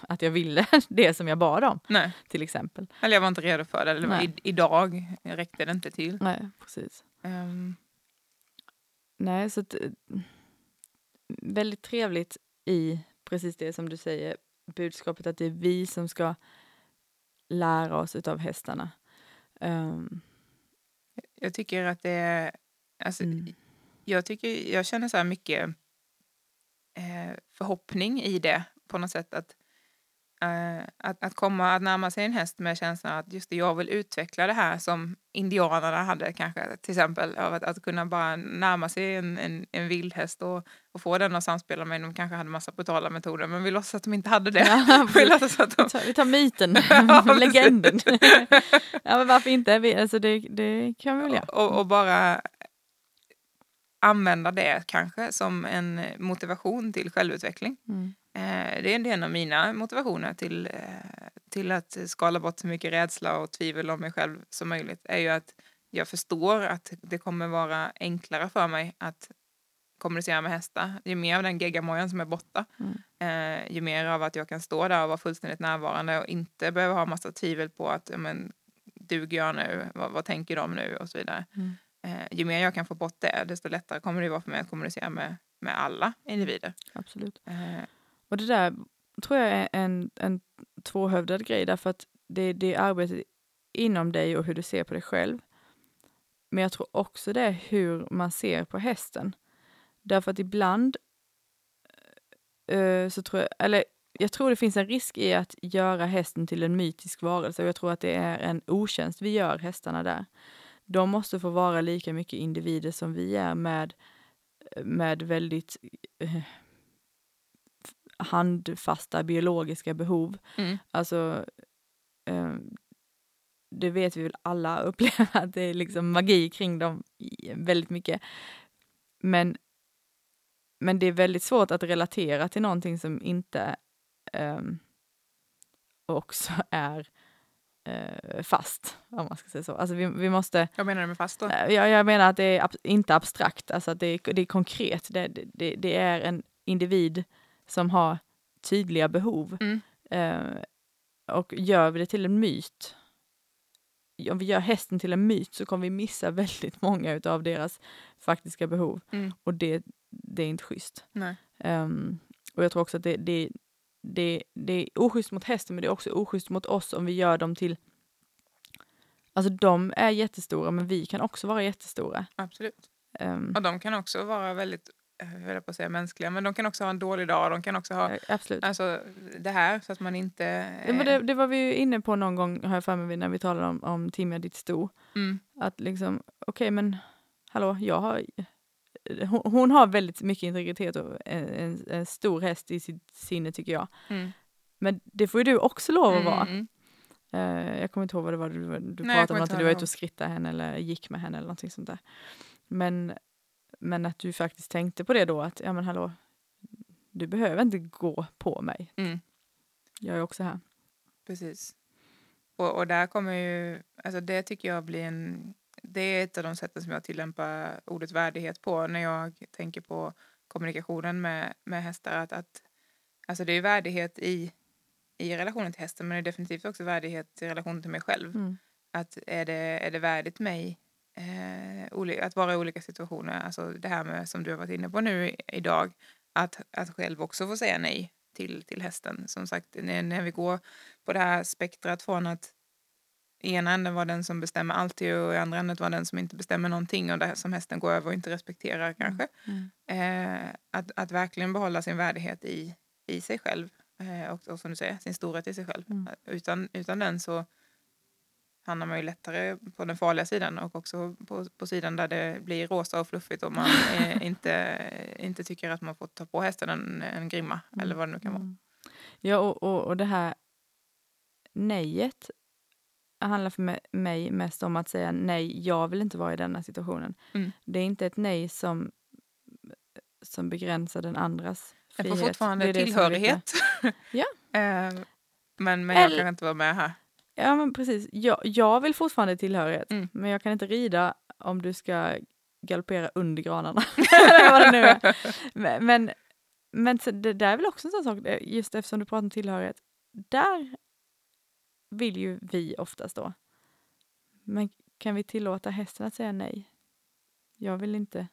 att jag ville det som jag bad om, Nej, till exempel. eller jag var inte redo för det. Eller Nej. i, idag räckte det inte till. Nej, precis. Ehm, Nej, så att, eh, väldigt trevligt i precis det som du säger, budskapet att det är vi som ska lära oss utav hästarna. Ehm, jag tycker att det är... Alltså, Mm. jag, tycker, jag känner så här mycket eh, förhoppning i det på något sätt. Att, eh, att, att komma att närma sig en häst med känslan att just det, jag vill utveckla det här som indianerna hade kanske till exempel. Av att, att kunna bara närma sig en, en, en vildhäst och, och få den att samspela med. De kanske hade massa brutala metoder men vi låtsas att de inte hade det. Ja, vi låtsas att de, vi, tar, myten, Ja, legenden. ja, men varför inte? Vi, alltså det, det kan vi väl göra. och, och bara använda det kanske som en motivation till självutveckling. Mm. Eh, det är en av mina motivationer till, eh, till att skala bort så mycket rädsla och tvivel om mig själv som möjligt. är ju att jag förstår att det kommer vara enklare för mig att kommunicera med hästar. Ju mer av den geggamojan som är borta, Mm. eh, ju mer av att jag kan stå där och vara fullständigt närvarande och inte behöva ha massa tvivel på att men, duger jag nu, vad, vad tänker de nu och så vidare. Mm. Eh, ju mer jag kan få bort det, desto lättare kommer det vara för mig att kommunicera med, med alla individer. Absolut. Eh, Och det där tror jag är en, en tvåhövdad grej därför att det, det är arbetet inom dig och hur du ser på dig själv. Men jag tror också det är hur man ser på hästen. Därför att ibland eh, så tror jag, eller jag tror det finns en risk i att göra hästen till en mytisk varelse och jag tror att det är en otjänst vi gör hästarna där. De måste få vara lika mycket individer som vi är med, med väldigt eh, handfasta biologiska behov. mm. Alltså, eh, det vet vi väl alla upplever att det är liksom magi kring dem väldigt mycket. Men, men det är väldigt svårt att relatera till någonting som inte ehm, också är eh, fast, om man ska säga så. Alltså vi, vi måste Vad menar du med fast då? Eh, Jag, jag menar att det är ab- inte abstrakt, alltså att det är, det är konkret. Det, det, det är en individ som har tydliga behov. Mm. Eh, och gör vi det till en myt, om vi gör hästen till en myt så kommer vi missa väldigt många av deras faktiska behov. Mm. Och det, det är inte schysst. Nej. Ehm, och jag tror också att det, det, det, det är oschysst mot hästen men det är också oschysst mot oss om vi gör dem till... Alltså de är jättestora men vi kan också vara jättestora. Absolut. Ehm, Och de kan också vara väldigt, eh, jag på att säga mänskliga, men de kan också ha en dålig dag. De kan också ha eh, absolut. alltså, det här så att man inte... Ja, men det, det var vi ju inne på någon gång, har jag för mig, när vi talade om, om Timja ditt sto. mm, Att liksom, okej men hallå, jag har... Hon, hon har väldigt mycket integritet och en, en, en stor häst i sitt sinne tycker jag. mm, Men det får ju du också lov att vara. mm, Eh, jag kommer inte ihåg vad det var du, du Nej, pratade om, att du var ute och skrittade henne eller gick med henne eller någonting sånt där. Men, men att du faktiskt tänkte på det då, att ja men hallå, du behöver inte gå på mig. mm, Jag är också här. precis. Och, och där kommer ju, alltså det tycker jag blir en, det är ett av de sätten som jag tillämpar ordet värdighet på när jag tänker på kommunikationen med, med hästar. Att, att, alltså det är värdighet i, i relationen till hästen men det är definitivt också värdighet i relation till mig själv. Mm. Att är det, är det värdigt mig eh, att vara i olika situationer, alltså det här med som du har varit inne på nu idag, att, att själv också få säga nej till, till hästen. Som sagt, när, när vi går på det här spektrat från att i ena änden var den som bestämmer alltid och i andra änden var den som inte bestämmer någonting och det som hästen går över och inte respekterar kanske. Mm. Eh, att, att verkligen behålla sin värdighet i, i sig själv eh, och, och som du säger, sin storhet i sig själv. Mm. Utan, utan den så hamnar man ju lättare på den farliga sidan och också på, på sidan där det blir rosa och fluffigt och man eh, inte, inte tycker att man får ta på hästen en, en grimma Mm. eller vad det nu kan vara. Mm. Ja, och, och, och det här nejet handlar för mig mest om att säga nej, jag vill inte vara i denna situationen. Mm. Det är inte ett nej som, som begränsar den andras frihet. får fortfarande Det det tillhörighet. Ja. eh, men men jag Eller- kan inte vara med här. Ja, men precis. Jag, jag vill fortfarande tillhörighet, Mm. men jag kan inte rida om du ska galoppera under granarna. Vad det nu är. Men, men, men så det där är väl också en sån sak, eh, just eftersom du pratar om tillhörighet. Där vill ju vi oftast då. Men kan vi tillåta hästen att säga nej? Jag vill inte,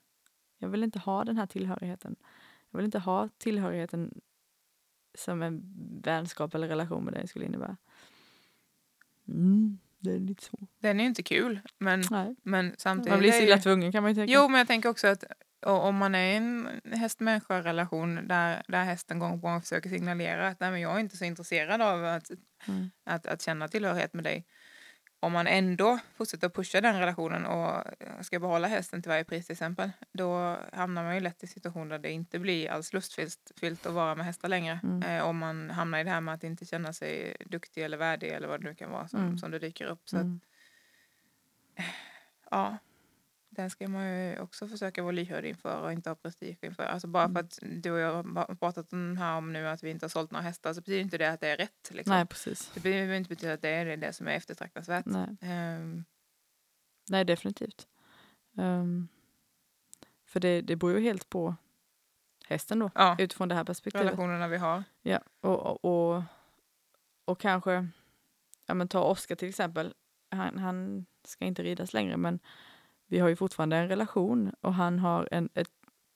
jag vill inte ha den här tillhörigheten. Jag vill inte ha tillhörigheten som en vänskap eller relation med dig skulle innebära. Mm, det är lite svårt. Den är ju inte kul, men, Nej. men samtidigt... Man blir så illa tvungen kan man ju tänka. Jo, men jag tänker också att o- om man är i en häst-människa-relation där, där hästen gång på gång försöker signalera att Nej, men jag är inte så intresserad av att, Mm. att, att känna tillhörighet med dig. Om man ändå fortsätter pusha den relationen och ska behålla hästen till varje pris till exempel, då hamnar man ju lätt i situationer där det inte blir alls lustfyllt fyllt att vara med hästar längre. Mm. Eh, om man hamnar i det här med att inte känna sig duktig eller värdig eller vad det nu kan vara som, Mm. som det dyker upp. Så att, Mm. ja, den ska man ju också försöka vara lyhörd inför och inte ha prestige inför. Alltså bara Mm. för att du och jag har pratat om här om nu att vi inte har sålt några hästar så betyder inte det att det är rätt. Liksom. Nej, precis. Det behöver inte betyda att det är det som är eftertraktansvärt. Nej, Ehm, Nej definitivt. Ehm, för det, det beror ju helt på hästen då, ja, utifrån det här perspektivet. relationerna vi har. Ja, och, och, och, och kanske, ja men ta Oskar till exempel. Han, han ska inte ridas längre men vi har ju fortfarande en relation och han har en, ett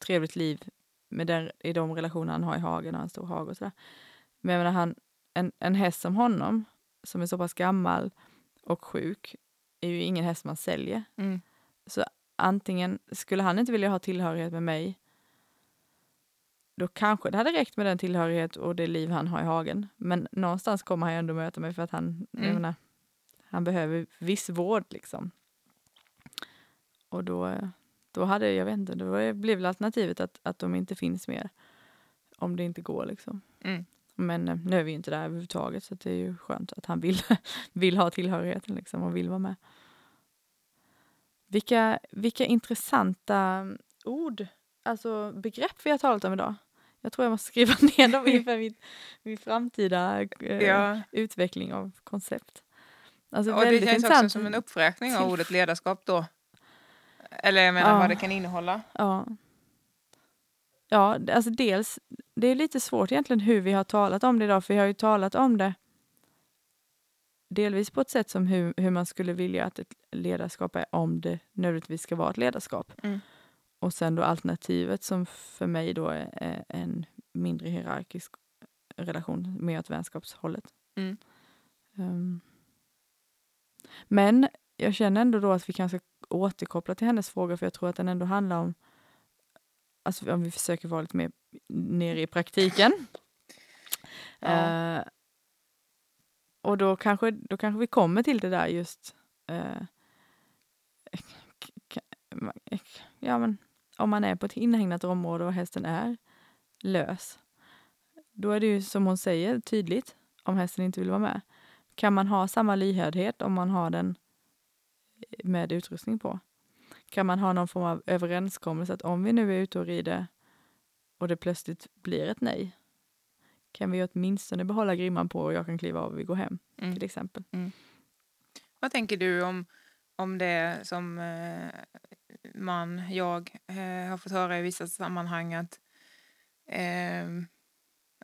trevligt liv med den, i de relationer han har i hagen och en stor hage och sådär. Men jag menar, han, en, en häst som honom, som är så pass gammal och sjuk, är ju ingen häst man säljer. Mm. Antingen skulle han inte vilja ha tillhörighet med mig, då kanske det hade räckt med den tillhörighet och det liv han har i hagen. Men någonstans kommer han ju ändå möta mig för att han, Mm. menar, han behöver viss vård liksom. Och då, då hade, jag vet inte, då blev väl alternativet att, att de inte finns mer. Om det inte går liksom. Mm. Men eh, nu är vi ju inte där överhuvudtaget så det är ju skönt att han vill, vill ha tillhörigheten liksom och vill vara med. Vilka, vilka intressanta ord, alltså begrepp vi har talat om idag. Jag tror jag måste skriva ner dem inför min, min framtida eh, Ja. utveckling av koncept. Alltså Och det känns också som en uppräkning av ordet ledarskap då. Eller jag menar Ja. vad det kan innehålla. Ja. Ja, alltså dels, det är lite svårt egentligen hur vi har talat om det idag, för vi har ju talat om det delvis på ett sätt som hur, hur man skulle vilja att ett ledarskap är, om det nödvändigtvis ska vara ett ledarskap. Mm. Och sen då alternativet som för mig då är, en mindre hierarkisk relation, mer åt vänskapshållet. Mm. Ehm. men jag känner ändå då att vi kanske återkoppla till hennes fråga, för jag tror att den ändå handlar om, alltså om vi försöker vara lite mer nere i praktiken. Ja. Eh, och då kanske, då kanske vi kommer till det där just, k- ja men om man är på ett inhägnat område och hästen är lös, då är det ju som hon säger tydligt om hästen inte vill vara med. Kan man ha samma lyhördhet om man har den med utrustning på? Kan man ha någon form av överenskommelse att om vi nu är ute och rider och det plötsligt blir ett nej, kan vi åtminstone behålla grimman på och jag kan kliva av och vi går hem Mm. till exempel. Vad tänker du om, om det som eh, man, jag, eh, har fått höra i vissa sammanhang att eh,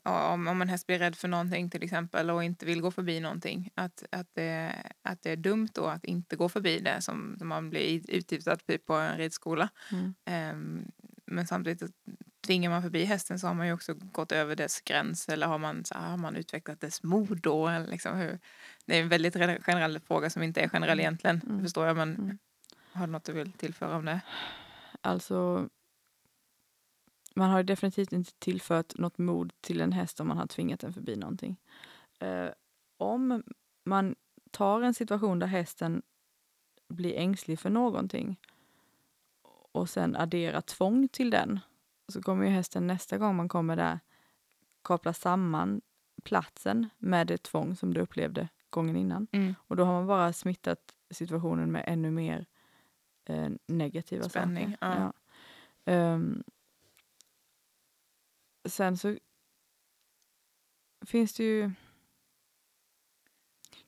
om, om en häst blir rädd för någonting till exempel och inte vill gå förbi någonting att, att, det, att det är dumt då att inte gå förbi det som, som man blir utgiftad på en ridskola. Mm. Eh, men samtidigt tvingar man förbi hästen så har man ju också gått över dess gräns eller har man, så, har man utvecklat dess mod då? Eller liksom hur, det är en väldigt generell fråga som inte är generell egentligen, Mm. förstår jag. Men Mm. har du något du vill tillföra om det? Alltså, man har definitivt inte tillfört något mod till en häst om man har tvingat den förbi någonting. Eh, om man tar en situation där hästen blir ängslig för någonting och sen adderar tvång till den så kommer ju hästen nästa gång man kommer där koppla samman platsen med det tvång som du upplevde gången innan. Mm. Och då har man bara smittat situationen med ännu mer eh, negativa Spänning, saker. ja. Ja. Ehm, sen så finns det ju...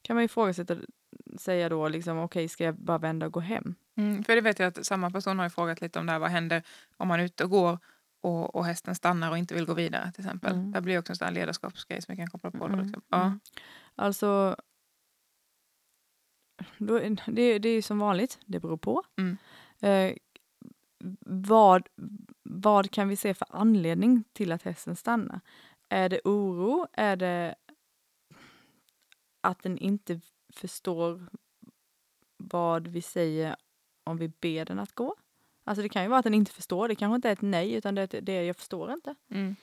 Kan man ju ifrågasätta, säga då liksom okej, ska jag bara vända och gå hem? Mm, för det vet jag att samma person har ju frågat lite om det här, vad händer om man är ute och går och, och hästen stannar och inte vill gå vidare till exempel. Mm. Det blir också en sån här ledarskapsgrej som vi kan koppla på. Mm, Då, liksom. ja. mm. Alltså, då, det, det är ju som vanligt, det beror på. Mm. Eh, vad, vad kan vi se för anledning till att hästen stannar? Är det oro? Är det att den inte förstår vad vi säger om vi ber den att gå? Alltså det kan ju vara att den inte förstår. Det kanske inte är ett nej utan det är ett, det är jag förstår inte. Mm.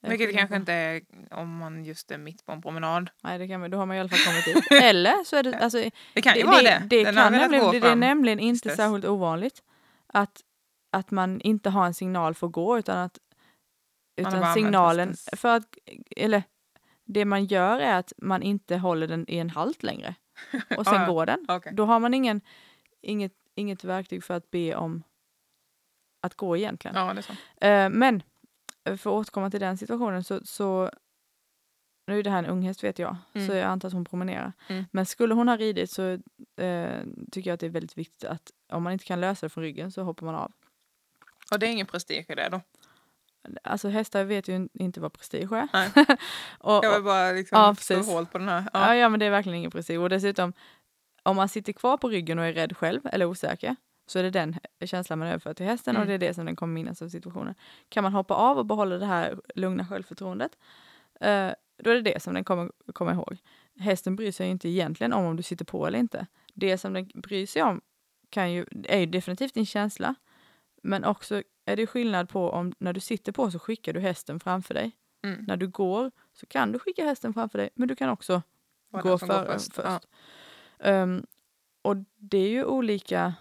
Vilket förstår kanske inte är om man just är mitt på en promenad. Nej, det kan man, då har man i alla fall kommit dit. Eller så är det, alltså, Det kan ju det, vara det, det. det, kan nämligen, det, det är nämligen inte dess. särskilt ovanligt att, att man inte har en signal för att gå utan att utan signalen för att eller det man gör är att man inte håller den i en halt längre och sen ja. går den. Okej. Då har man ingen, inget, inget verktyg för att be om att gå egentligen. Ja, det är så. Eh, men eh, för att återkomma till den situationen så, så nu är det här en ung häst vet jag, Mm. så jag antar att hon promenerar. Mm. Men skulle hon ha ridit så eh, tycker jag att det är väldigt viktigt att om man inte kan lösa det från ryggen så hoppar man av. Och det är ingen prestige i det då? Alltså hästar vet ju inte vad prestige är. Nej. och, Jag vill och, bara liksom Ja, slå hål på den här. ja. Ja. ja men det är verkligen ingen prestige. Och dessutom om man sitter kvar på ryggen och är rädd själv eller osäker så är det den känslan man överför till hästen och Mm. det är det som den kommer minnas av situationen. Kan man hoppa av och behålla det här lugna självförtroendet eh, då är det det som den kommer komma ihåg. Hästen bryr sig inte egentligen om om du sitter på eller inte. Det som den bryr sig om kan ju, är ju definitivt din känsla men också är det skillnad på om när du sitter på så skickar du hästen framför dig. Mm. När du går så kan du skicka hästen framför dig men du kan också Var gå före först. först. Ja. Ehm, och det är ju olika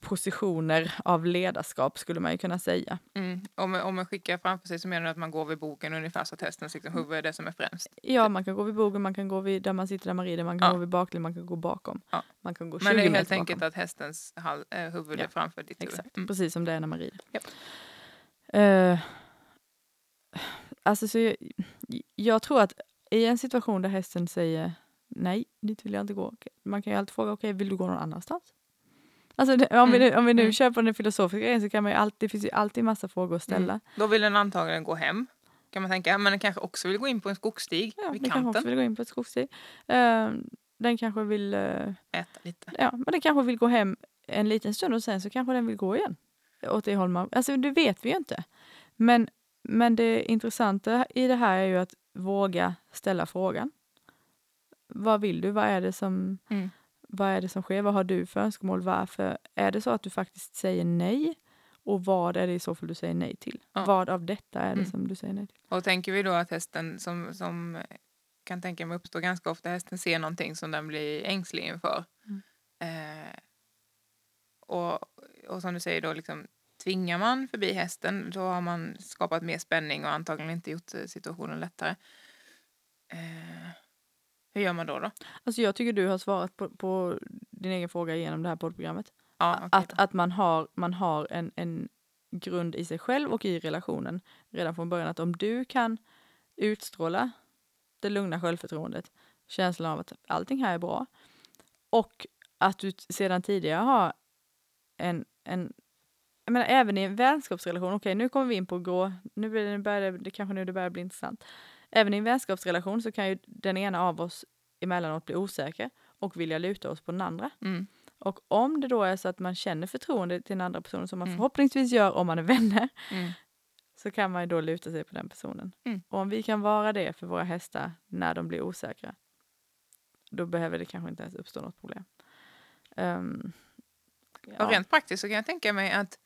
positioner av ledarskap skulle man ju kunna säga. Mm. Om, om man skickar framför sig så menar du att man går vid boken ungefär så att hästens liksom, huvud är det som är främst. Ja, man kan gå vid bogen, man kan gå vid där man sitter där man rider, man kan Ja. gå vid bakled, man kan gå bakom. Ja. Man kan gå 20 Men det är helt bakom. enkelt att hästens hal, äh, huvud Ja, är framför ditt huvud. Exakt, Mm. precis som det är när man rider. Japp. Eh, alltså så jag, jag tror att i en situation där hästen säger nej, dit vill jag inte gå. Man kan ju alltid fråga, okej, vill du gå någon annanstans? Alltså det, om, vi Mm, nu, om vi nu mm. kör på den filosofiska grejen så kan man ju alltid, det finns ju alltid massa frågor att ställa. Mm. Då vill den antagligen gå hem. Kan man tänka. Men den kanske också vill gå in på en skogsstig Ja, vid den kanske kanten. också vill gå in på ett skogsstig. Eh, den kanske vill, eh, Äta lite. ja, men den kanske vill gå hem en liten stund och sen så kanske den vill gå igen. Åt det håll man, alltså det vet vi ju inte. Men, men det intressanta i det här är ju att våga ställa frågan. Vad vill du? Vad är det som, Mm. Vad är det som sker? Vad har du för önskemål? Varför? Är det så att du faktiskt säger nej? Och vad är det i så fall du säger nej till? Ja. Vad av detta är det Mm. som du säger nej till? Och tänker vi då att hästen som, som kan tänka mig uppstår ganska ofta, hästen ser någonting som den blir ängslig inför. Mm. Eh, och, och som du säger då, liksom, tvingar man förbi hästen då har man skapat mer spänning och antagligen inte gjort eh, situationen lättare. Eh, hur gör man då? då? Alltså jag tycker du har svarat på, på din egen fråga genom det här poddprogrammet. Ja, okej att att man har, man har en, en grund i sig själv och i relationen redan från början. Att om du kan utstråla det lugna självförtroendet, känslan av att allting här är bra och att du sedan tidigare har en, en jag menar, även i en vänskapsrelation, okej nu kommer vi in på grå, nu blir det, börjar det, det kanske nu det börjar bli intressant. Även i en vänskapsrelation så kan ju den ena av oss emellanåt bli osäker och vilja luta oss på den andra. Mm. Och om det då är så att man känner förtroende till den andra personen som man Mm. förhoppningsvis gör om man är vänner, Mm. så kan man ju då luta sig på den personen. Mm. Och om vi kan vara det för våra hästar när de blir osäkra, då behöver det kanske inte ens uppstå något problem. Och ja. rent praktiskt så kan jag tänka mig att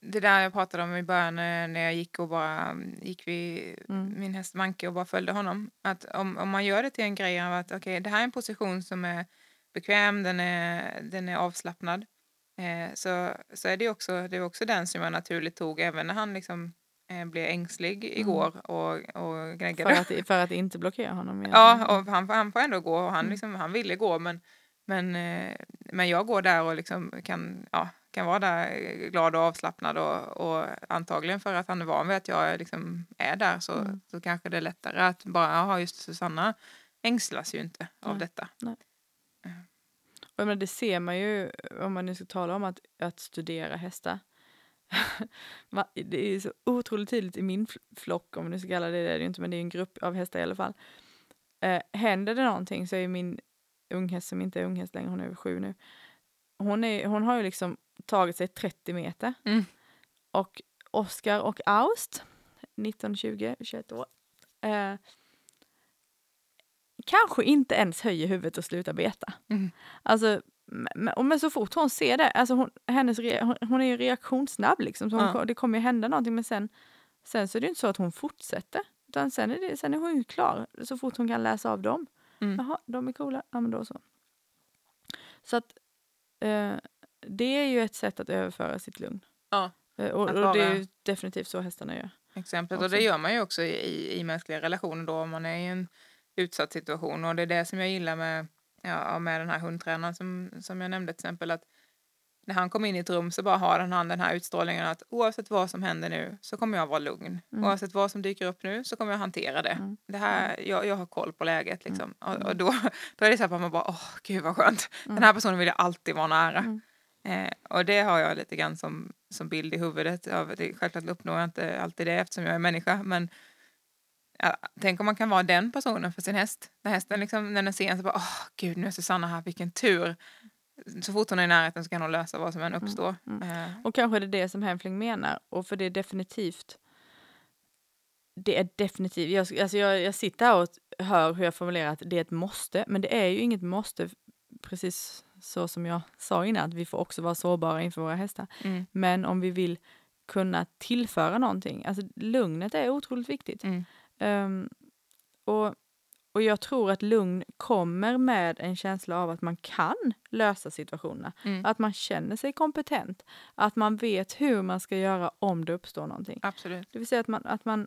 det där jag pratade om i början eh, när jag gick och bara mm, gick vid Mm. min häst Manke och bara följde honom. Att om, om man gör det till en grej av att okej, det här är en position som är bekväm, den är, den är avslappnad. Eh, så, så är det också, det är också den som jag naturligt tog även när han liksom eh, blev ängslig igår och, och gnäggade. för, att, för att inte blockera honom. Ja, egentligen. och han, han får ändå gå och han, Mm. liksom, han ville gå men, men, eh, men jag går där och liksom kan, ja, kan vara där eh, glad och avslappnad och, och antagligen för att han är van vid att jag liksom är där så, Mm. så kanske det är lättare att bara, jaha just Susanna ängslas ju inte av Nej. detta. Och jag menar, det ser man ju om man nu ska tala om att, att studera hästar. Det är ju så otroligt tydligt i min fl- flock, om man nu ska kalla det det, är det inte, men det är en grupp av hästar i alla fall. Eh, händer det någonting så är min unghäst, som inte är unghäst längre, hon är över sju nu, hon, är, hon har ju liksom tagit sig 30 meter. Mm. Och Oscar och Aust, 19, 20, 21 år, eh, kanske inte ens höjer huvudet och slutar beta. Mm. Alltså, men, men så fort hon ser det, alltså hon, hennes re, hon, hon är ju reaktionssnabb liksom, så hon, Ja. det kommer ju hända någonting men sen, sen så är det ju inte så att hon fortsätter. Utan sen är, det, sen är hon ju klar så fort hon kan läsa av dem. Mm. Jaha, de är coola, ja men då så. Så att eh, det är ju ett sätt att överföra sitt lugn. Ja, Eh, och, och det är definitivt så hästarna gör. exemplet. Och det gör man ju också i, i, i mänskliga relationer då om man är i en utsatt situation. Och det är det som jag gillar med, ja, med den här hundtränaren som, som jag nämnde till exempel. Att när han kom in i ett rum så bara har han den här utstrålningen att oavsett vad som händer nu så kommer jag vara lugn. Mm. Oavsett vad som dyker upp nu så kommer jag hantera det. Mm. det här, jag, jag har koll på läget liksom. Och, Mm. och då, då är det så här att man bara, åh gud vad skönt. Mm. Den här personen vill jag alltid vara nära. Mm. Eh, och det har jag lite grann som, som bild i huvudet. Av, det, självklart uppnår jag inte alltid det eftersom jag är människa. Men ja, tänk om man kan vara den personen för sin häst. När hästen liksom, när den ser en så bara, åh gud nu är Susanna här, vilken tur. Så fort hon är i närheten så kan hon lösa vad som än uppstår. mm. Eh, Och kanske är det det som Hemfling menar. Och för det är definitivt det är definitivt, jag, alltså jag, jag sitter här och hör hur jag formulerar att det är ett måste, men det är ju inget måste, precis så som jag sa innan, att vi får också vara sårbara inför våra hästar. mm, Men om vi vill kunna tillföra någonting, alltså lugnet är otroligt viktigt. mm, Ehm, och, och jag tror att lugn kommer med en känsla av att man kan lösa situationerna. mm. Att man känner sig kompetent. Att man vet hur man ska göra om det uppstår någonting. Absolut. Det vill säga att man, att man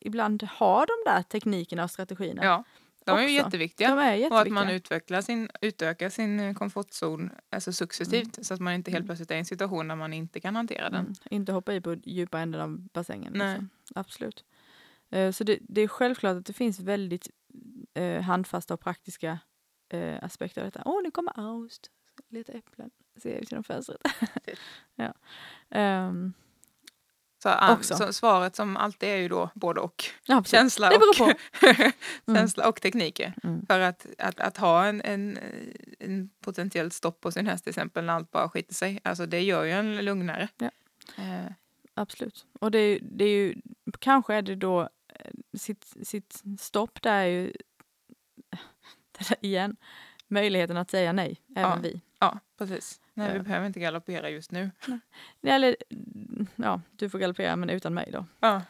ibland har de där teknikerna och strategierna. Ja, de är ju jätteviktiga. De är Och jätteviktiga. att man utvecklar sin, utökar sin eh, komfortzon alltså successivt så att man inte helt Mm. plötsligt är i en situation där man inte kan hantera den. Mm, inte hoppa i på djupa änden av bassängen. Nej. Liksom. Absolut. Eh, så det, det är självklart att det finns väldigt eh, handfasta och praktiska eh, aspekter av detta. Åh, nu kommer Aust. Leta äpplen. Ser jag ut genom fönstret. ja. Ehm, Så, ah, Också. så svaret som alltid är ju då både och. ja, absolut. Känsla och, Mm. känsla och tekniker. Mm. För att, att, att ha en, en, en potentiellt stopp på sin häst till exempel när allt bara skiter sig. Alltså det gör ju en lugnare. Ja. Eh, Absolut. Och det det är ju, kanske är det då sitt, sitt stopp där är ju igen, möjligheten att säga nej, även Ja. vi. ja, precis. Nej, vi Ja. behöver inte galoppera just nu. Eller, ja, du får galoppera men utan mig då. Ja,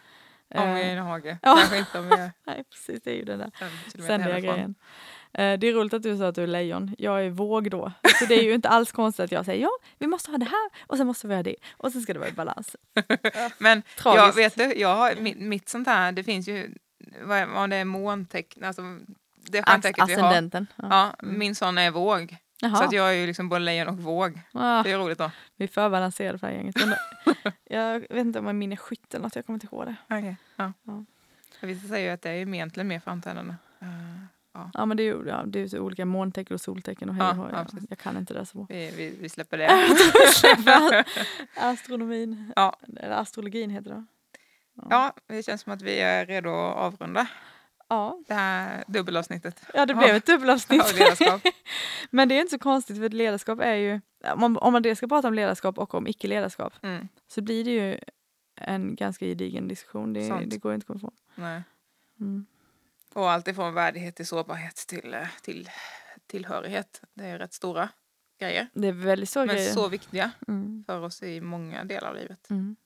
om vi är i Eh, en hage. ja. Kanske inte om är nej, precis, det är ju den där ständiga grejen. Eh, det är roligt att du sa att du är lejon. Jag är våg då. Så det är ju inte alls konstigt att jag säger ja, vi måste ha det här och sen måste vi ha det och sen ska det vara i balans. Men jag vet du, jag har, mitt, mitt sånt här, det finns ju, vad, vad det är måntecken, alltså det stjärntecknet vi har. Ja. Mm. min sån är våg. Jaha. Så att jag är ju liksom både lejon och våg. Ah. Det är roligt då. Vi är för balanserade för det här gänget. Jag vet inte om min är skytt eller något, jag kommer inte ihåg det. Okay. Ja. Ja. Vissa säger ju att det är egentligen mer framträdande. Uh, ja. Ja men det är ju ja, det är olika måntecken och soltecken och hej Ja, och ja, ja. Jag kan inte det så bra. Vi, vi, vi släpper det. Astronomin, Ja. eller astrologin heter det. ja, det känns som att vi är redo att avrunda Ja, det här dubbelavsnittet ja det blev Ja. ett dubbelavsnitt. Men det är inte så konstigt för ledarskap är ju, om man, om man dels ska prata om ledarskap och om icke-ledarskap Mm, så blir det ju en ganska gedigen diskussion. Det, det går inte att komma ifrån. nej. Mm. Och allt ifrån värdighet till sårbarhet till, eh, till tillhörighet. Det är rätt stora grejer. Det är väldigt stora Men grejer. så viktiga Mm. för oss i många delar av livet. Mm.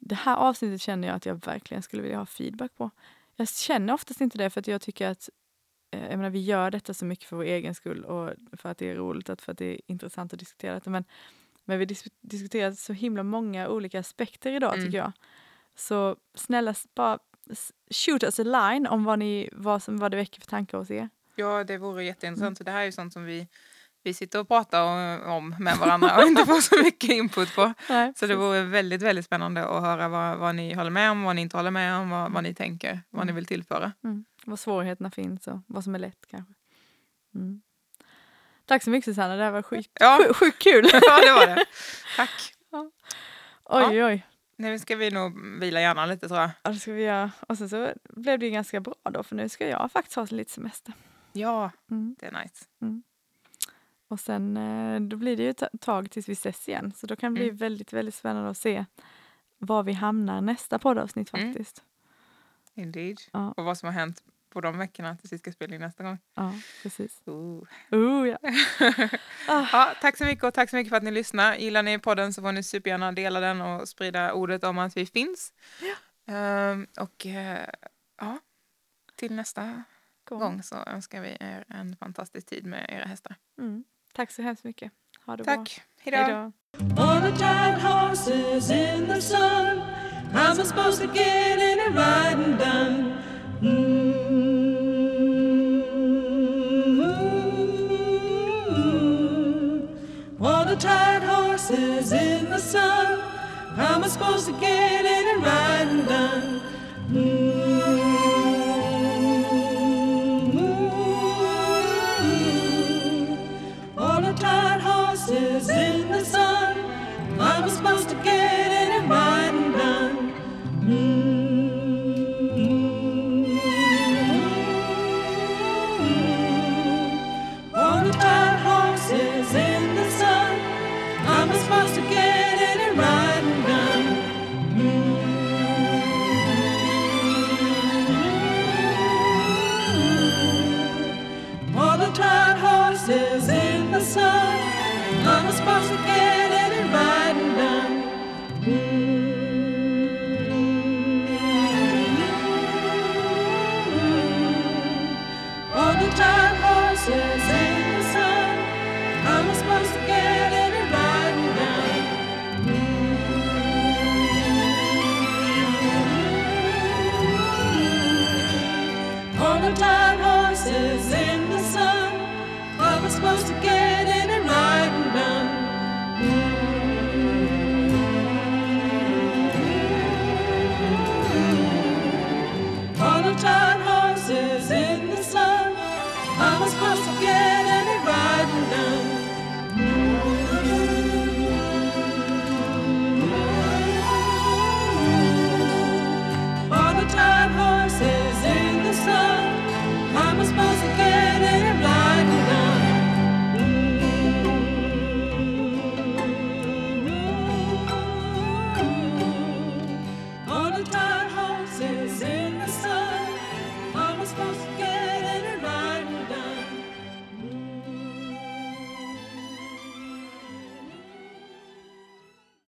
Det här avsnittet känner jag att jag verkligen skulle vilja ha feedback på. Jag känner oftast inte det för att jag tycker att eh, jag menar, vi gör detta så mycket för vår egen skull och för att det är roligt och för att det är intressant att diskutera detta. Men, men vi dis- diskuterar så himla många olika aspekter idag Mm. tycker jag. Så snälla bara shoot us a line om vad, ni, vad, som, vad det väcker för tankar hos er. Ja, det vore jätteintressant. Så det här är ju sånt som vi, vi sitter och pratar om- om med varandra och inte får så mycket input på. Nej, Så det vore väldigt, väldigt spännande att höra vad, vad ni håller med om, vad ni inte håller med om, vad, vad ni tänker, vad ni vill tillföra. Mm. Vad svårigheterna finns och vad som är lätt kanske. Mm. Tack så mycket Susanna, det här var sjukt, Ja, sjukt, sjukt kul. ja det var det. Tack. Oj, oj, oj. Nu ska vi nog vila hjärnan lite tror jag. Ja, det ska vi göra. Och sen så blev det ju ganska bra då, för nu ska jag faktiskt ha lite semester. Ja, Mm. det är nice. Och sen eh, då blir det ju ett tag tills vi ses igen, så då kan det bli Mm. väldigt, väldigt spännande att se var vi hamnar nästa poddavsnitt Mm. faktiskt. Indeed. Ja. Och vad som har hänt på de veckorna tills vi ska spela in nästa gång. Ja, precis. Ooh. Oh, ja. Ah. Ja, tack så mycket och tack så mycket för att ni lyssnar. Gillar ni podden så får ni supergärna dela den och sprida ordet om att vi finns. Ehm, och eh, ja, till nästa Gång. gång så önskar vi er en fantastisk tid med era hästar. Mm. Tack så hemskt mycket. Ha det bra. Tack, hej då! On the tired horses in the sun. How's I supposed to get any riding done? Mm-hmm. Horses in the sun. How am I supposed to get any